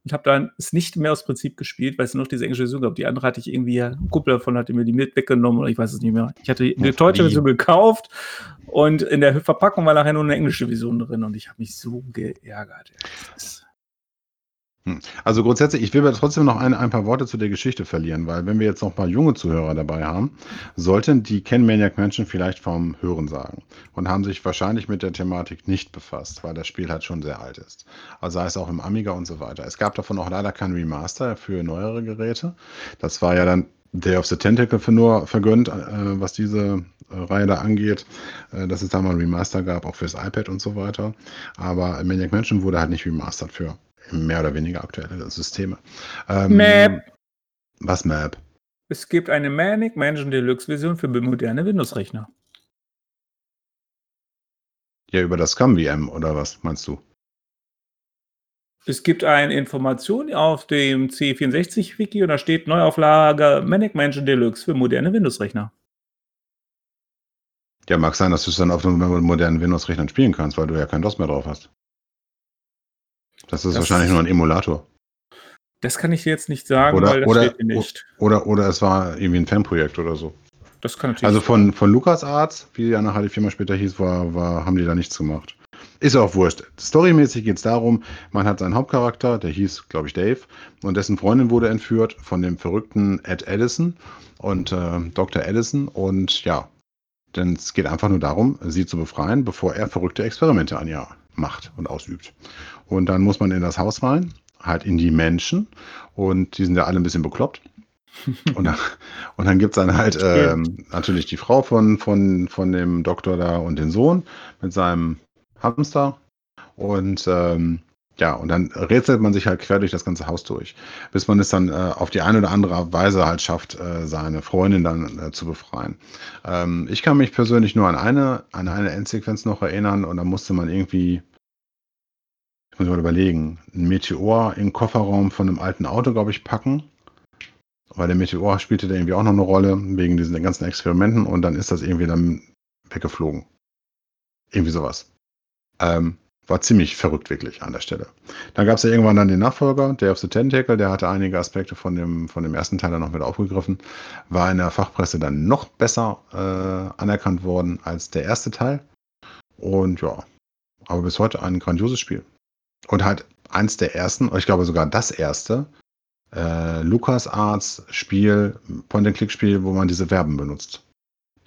und habe dann es nicht mehr aus Prinzip gespielt, weil es nur noch diese englische Version gab. Die andere hatte ich irgendwie, ein Kumpel davon hatte mir die mit weggenommen oder ich weiß es nicht mehr. Ich hatte eine Ja, deutsche? Version gekauft und in der Verpackung war nachher nur eine englische Version drin und ich habe mich so geärgert. ey. Das- Also grundsätzlich, ich will aber trotzdem noch ein, ein paar Worte zu der Geschichte verlieren, weil wenn wir jetzt noch ein paar junge Zuhörer dabei haben, sollten die kennen Maniac Mansion vielleicht vom Hören sagen und haben sich wahrscheinlich mit der Thematik nicht befasst, weil das Spiel halt schon sehr alt ist. Also sei es auch im Amiga und so weiter. Es gab davon auch leider kein Remaster für neuere Geräte. Das war ja dann Day of the Tentacle für nur vergönnt, äh, was diese äh, Reihe da angeht, äh, dass es da mal ein Remaster gab, auch fürs iPad und so weiter. Aber Maniac Mansion wurde halt nicht remastert für mehr oder weniger aktuelle Systeme. Ähm, Map. Was Map? Es gibt eine Manic Mansion Deluxe Version für moderne Windows-Rechner. Ja, über das SCUM VM oder was meinst du? Es gibt eine Information auf dem C64-Wiki und da steht Neuauflage Manic Mansion Deluxe für moderne Windows-Rechner. Ja, mag sein, dass du es dann auf einem modernen Windows-Rechnern spielen kannst, weil du ja kein DOS mehr drauf hast. Das ist Das- wahrscheinlich nur ein Emulator. Das kann ich dir jetzt nicht sagen, Oder- weil das oder- steht hier nicht. Oder, oder es war irgendwie ein Fanprojekt oder so. Das kann natürlich Also von, von LucasArts, wie ja nachher die Firma später hieß, war, war, haben die da nichts gemacht. Ist ja auch wurscht. Storymäßig geht es darum, man hat seinen Hauptcharakter, der hieß, glaube ich, Dave, und dessen Freundin wurde entführt von dem verrückten Ed Edison und äh, Dr. Edison. Und ja, denn es geht einfach nur darum, sie zu befreien, bevor er verrückte Experimente an ihr macht und ausübt. Und dann muss man in das Haus rein, halt in die Menschen. Und die sind ja alle ein bisschen bekloppt. Und dann, und dann gibt es dann halt ähm, natürlich die Frau von, von, von dem Doktor da und den Sohn mit seinem Hamster. Und ähm, ja, und dann rätselt man sich halt quer durch das ganze Haus durch, bis man es dann äh, auf die eine oder andere Weise halt schafft, äh, seine Freundin dann äh, zu befreien. Ähm, ich kann mich persönlich nur an eine, an eine Endsequenz noch erinnern und da musste man irgendwie, ich muss mal überlegen, ein Meteor im Kofferraum von einem alten Auto, glaube ich, packen. Weil der Meteor spielte da irgendwie auch noch eine Rolle, wegen diesen ganzen Experimenten und dann ist das irgendwie dann weggeflogen. Irgendwie sowas. Ähm, war ziemlich verrückt wirklich an der Stelle. Dann gab es ja irgendwann dann den Nachfolger, Day of the Tentacle, der hatte einige Aspekte von dem, von dem ersten Teil dann noch wieder aufgegriffen. War in der Fachpresse dann noch besser äh, anerkannt worden als der erste Teil. Und ja, aber bis heute ein grandioses Spiel. Und halt eins der ersten, ich glaube sogar das erste, äh, LucasArts Spiel, Point-and-Click-Spiel, wo man diese Verben benutzt.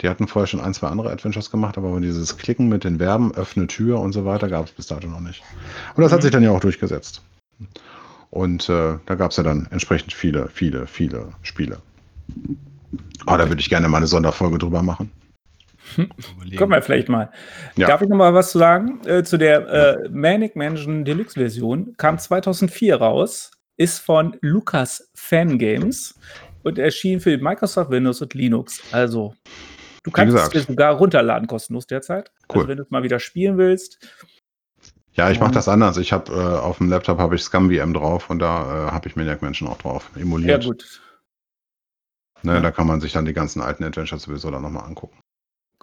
Die hatten vorher schon ein, zwei andere Adventures gemacht, aber dieses Klicken mit den Verben, öffne Tür und so weiter, gab es bis dato noch nicht. Und das hat Mhm. sich dann ja auch durchgesetzt. Und äh, da gab es ja dann entsprechend viele, viele, viele Spiele. Aber da würde ich gerne mal eine Sonderfolge drüber machen. Überlegen. Kommen wir vielleicht mal. Ja. Darf ich noch mal was zu sagen? Äh, zu der äh, Manic Mansion Deluxe Version kam 2004 raus, ist von Lucas Fan Games und erschien für Microsoft Windows und Linux. Also, du kannst es sogar runterladen kostenlos derzeit. Cool. Also, wenn du es mal wieder spielen willst. Ja, ich mache das anders. Ich habe äh, auf dem Laptop habe ich ScumVM drauf und da äh, habe ich Maniac Mansion auch drauf Ja, emuliert. gut. Ne, Ja. Da kann man sich dann die ganzen alten Adventures sowieso dann nochmal angucken.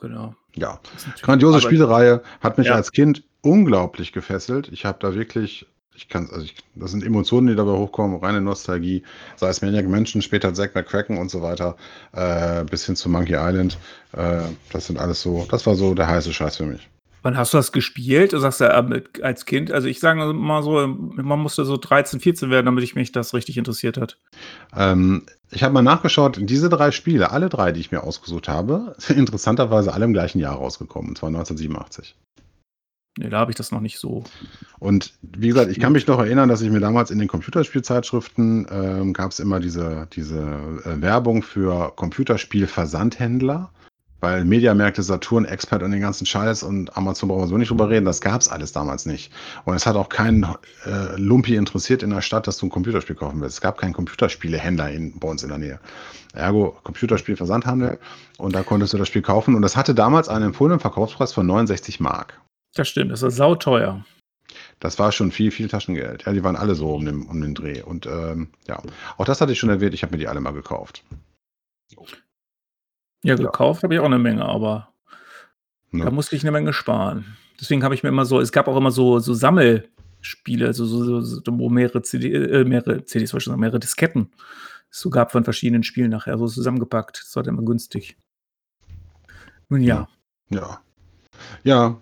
Genau. Ja, grandiose aber- Spielereihe, hat mich Ja. als Kind unglaublich gefesselt. Ich habe da wirklich, ich kann, also ich, das sind Emotionen, die dabei hochkommen, reine Nostalgie, sei es Maniac Mansion, später Zack McCracken und so weiter, äh, bis hin zu Monkey Island. Äh, das sind alles so, das war so der heiße Scheiß für mich. Wann hast du das gespielt? Du sagst ja äh, als Kind. Also ich sage mal so, man musste so 13, 14 werden, damit ich mich das richtig interessiert hat. Ähm, ich habe mal nachgeschaut, diese drei Spiele, alle drei, die ich mir ausgesucht habe, sind interessanterweise alle im gleichen Jahr rausgekommen, und zwar 1987. Nee, da habe ich das noch nicht so. Und wie gesagt, ich kann mich noch erinnern, dass ich mir damals in den Computerspielzeitschriften ähm, gab es immer diese, diese äh, Werbung für Computerspielversandhändler, weil Mediamärkte, Saturn, Expert und den ganzen Scheiß und Amazon brauchen wir so nicht drüber reden, das gab es alles damals nicht. Und es hat auch keinen äh, Lumpi interessiert in der Stadt, dass du ein Computerspiel kaufen willst. Es gab keinen Computerspielehändler in, bei uns in der Nähe. Ergo Computerspielversandhandel und da konntest du das Spiel kaufen und das hatte damals einen empfohlenen Verkaufspreis von 69 Mark. Das stimmt, das ist sauteuer. Das war schon viel, viel Taschengeld. Ja, die waren alle so um den, um den Dreh. Und ähm, ja, auch das hatte ich schon erwähnt, ich habe mir die alle mal gekauft. Ja, gekauft habe ich auch eine Menge, aber Ne? da musste ich eine Menge sparen. Deswegen habe ich mir immer so, es gab auch immer so, so Sammelspiele, also so, so, so, wo mehrere, CD, äh, mehrere CDs, wollte ich sagen, mehrere Disketten es so gab von verschiedenen Spielen nachher, so zusammengepackt. Das war dann immer günstig. Nun ja. Ja. Ja,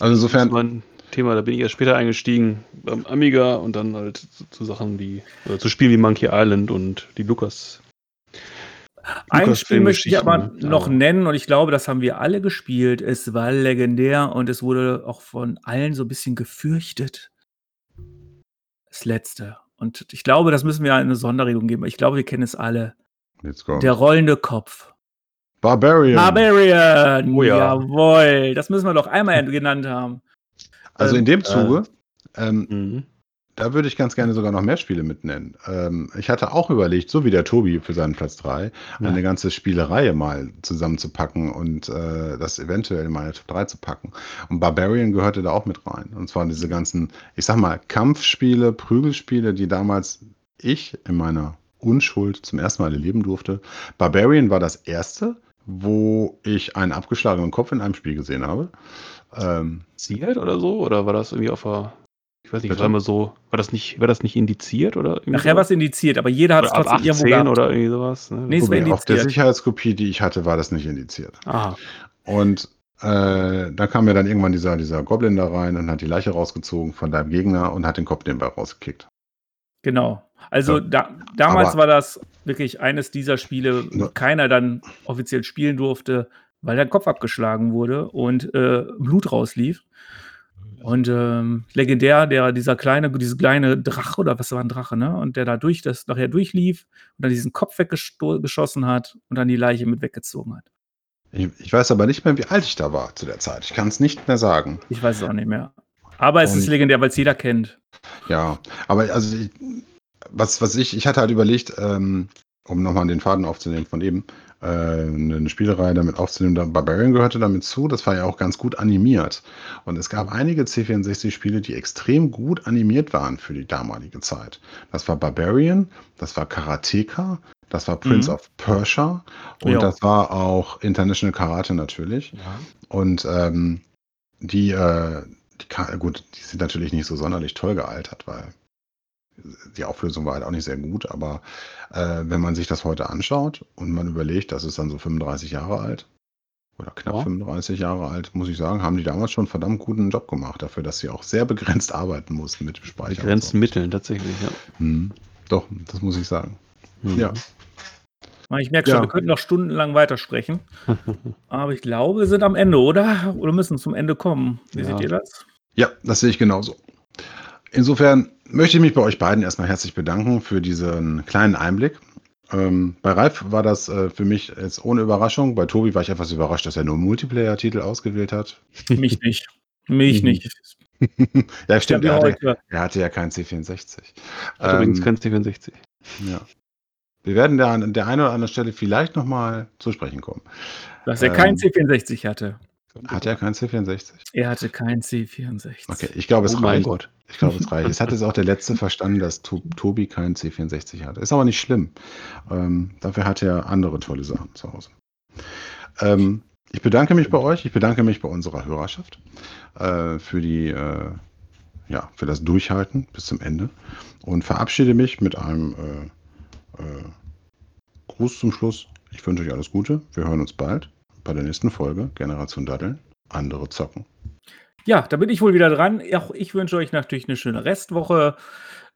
also insofern- Das ist mein Thema, da bin ich erst später eingestiegen beim Amiga und dann halt zu, zu Sachen wie, oder zu Spielen wie Monkey Island und die Lukas. Ein Spiel möchte ich aber noch aber- nennen und ich glaube, das haben wir alle gespielt. Es war legendär und es wurde auch von allen so ein bisschen gefürchtet. Das letzte. Und ich glaube, das müssen wir eine Sonderregelung geben. Ich glaube, wir kennen es alle. Jetzt kommt Der rollende Kopf. Barbarian. Barbarian! Oh ja. Jawohl! Das müssen wir doch einmal genannt haben. also in dem Ähm, Zuge, ähm, Mhm. Da würde ich ganz gerne sogar noch mehr Spiele mit nennen. Ähm, ich hatte auch überlegt, so wie der Tobi für seinen Platz 3, Ja. eine ganze Spielereihe mal zusammenzupacken und äh, das eventuell in meine Top 3 zu packen. Und Barbarian gehörte da auch mit rein. Und zwar diese ganzen, ich sag mal, Kampfspiele, Prügelspiele, die damals ich in meiner Unschuld zum ersten Mal erleben durfte. Barbarian war das erste, wo ich einen abgeschlagenen Kopf in einem Spiel gesehen habe. Ähm, Indiziert oder so? Oder war das irgendwie auf der. Ich weiß nicht, war immer so. War das nicht, war das nicht indiziert oder irgendwie Nachher so? war es indiziert, aber jeder hat es trotzdem irgendwo 18 gehabt. oder irgendwie sowas. Ne? Nee, es war Wobei, auf der indiziert. Sicherheitskopie, die ich hatte, war das nicht indiziert. Aha. Und äh, da kam mir dann irgendwann dieser, dieser Goblin da rein und hat die Leiche rausgezogen von deinem Gegner und hat den Kopf nebenbei rausgekickt. Genau. Also Ja. da, damals Aber- war das wirklich eines dieser Spiele, wo Ja. keiner dann offiziell spielen durfte, weil der Kopf abgeschlagen wurde und äh, Blut rauslief. Und ähm, legendär, der, dieser kleine, diese kleine Drache, oder was war ein Drache, ne? Und der da durch das nachher durchlief und dann diesen Kopf weggeschossen hat und dann die Leiche mit weggezogen hat. Ich, ich weiß aber nicht mehr, wie alt ich da war zu der Zeit. Ich kann es nicht mehr sagen. Ich weiß es auch nicht mehr. Aber es Und- ist legendär, weil es jeder kennt. Ja, aber also ich, was, was ich, ich hatte halt überlegt, ähm, um nochmal den Faden aufzunehmen von eben, äh, eine Spielereihe damit aufzunehmen, Barbarian gehörte damit zu, das war ja auch ganz gut animiert. Und es gab einige C64-Spiele, die extrem gut animiert waren für die damalige Zeit. Das war Barbarian, das war Karateka, das war Prince Mhm. of Persia und Ja. das war auch International Karate natürlich. Ja. Und ähm, die, äh, die, gut, die sind natürlich nicht so sonderlich toll gealtert, weil die Auflösung war halt auch nicht sehr gut. Aber äh, wenn man sich das heute anschaut und man überlegt, das ist dann so 35 Jahre alt oder knapp Ja. 35 Jahre alt, muss ich sagen, haben die damals schon einen verdammt guten Job gemacht, dafür, dass sie auch sehr begrenzt arbeiten mussten mit dem Speicher. Begrenzten Mitteln tatsächlich, ja. So. Hm. Doch, das muss ich sagen. Mhm. Ja. Ich merke schon, Ja. wir könnten noch stundenlang weitersprechen. Aber ich glaube, wir sind am Ende, oder? Oder müssen zum Ende kommen. Wie Ja. seht ihr das? Ja, das sehe ich genauso. Insofern möchte ich mich bei euch beiden erstmal herzlich bedanken für diesen kleinen Einblick. Ähm, bei Ralf war das äh, für mich jetzt ohne Überraschung. Bei Tobi war ich etwas überrascht, dass er nur Multiplayer-Titel ausgewählt hat. Mich nicht. Mich Mhm. nicht. ja, Ich stimmt, er ja hatte, heute, er hatte ja keinen C64. Hat übrigens Ähm, kein C64. ja. Wir werden da an der einen oder anderen Stelle vielleicht nochmal zu sprechen kommen. dass er ähm, keinen C64 hatte. Hat er keinen C64? Er hatte keinen C64. Okay, ich glaube, es Oh mein reicht. Gott. Ich glaube, es reicht. Es hat jetzt auch der Letzte verstanden, dass To- Tobi keinen C64 hat. Ist aber nicht schlimm. Ähm, dafür hat er andere tolle Sachen zu Hause. Ähm, ich bedanke mich bei euch. Ich bedanke mich bei unserer Hörerschaft äh, für die, äh, ja, für das Durchhalten bis zum Ende und verabschiede mich mit einem äh, äh, Gruß zum Schluss. Ich wünsche euch alles Gute. Wir hören uns bald bei der nächsten Folge Generation Daddeln. Andere zocken. Ja, da bin ich wohl wieder dran. Auch ich wünsche euch natürlich eine schöne Restwoche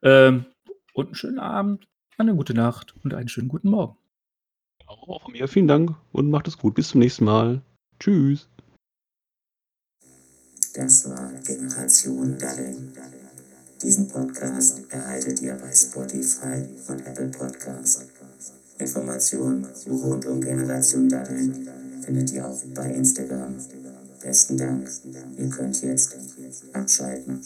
ähm, und einen schönen Abend, eine gute Nacht und einen schönen guten Morgen. Auch von mir vielen Dank und macht es gut. Bis zum nächsten Mal. Tschüss. Das war Generation Daddeln. Diesen Podcast erhaltet ihr bei Spotify und Apple Podcasts. Informationen rund um Generation Daddeln findet ihr auch bei Instagram. Besten Dank. Ihr könnt jetzt abschalten.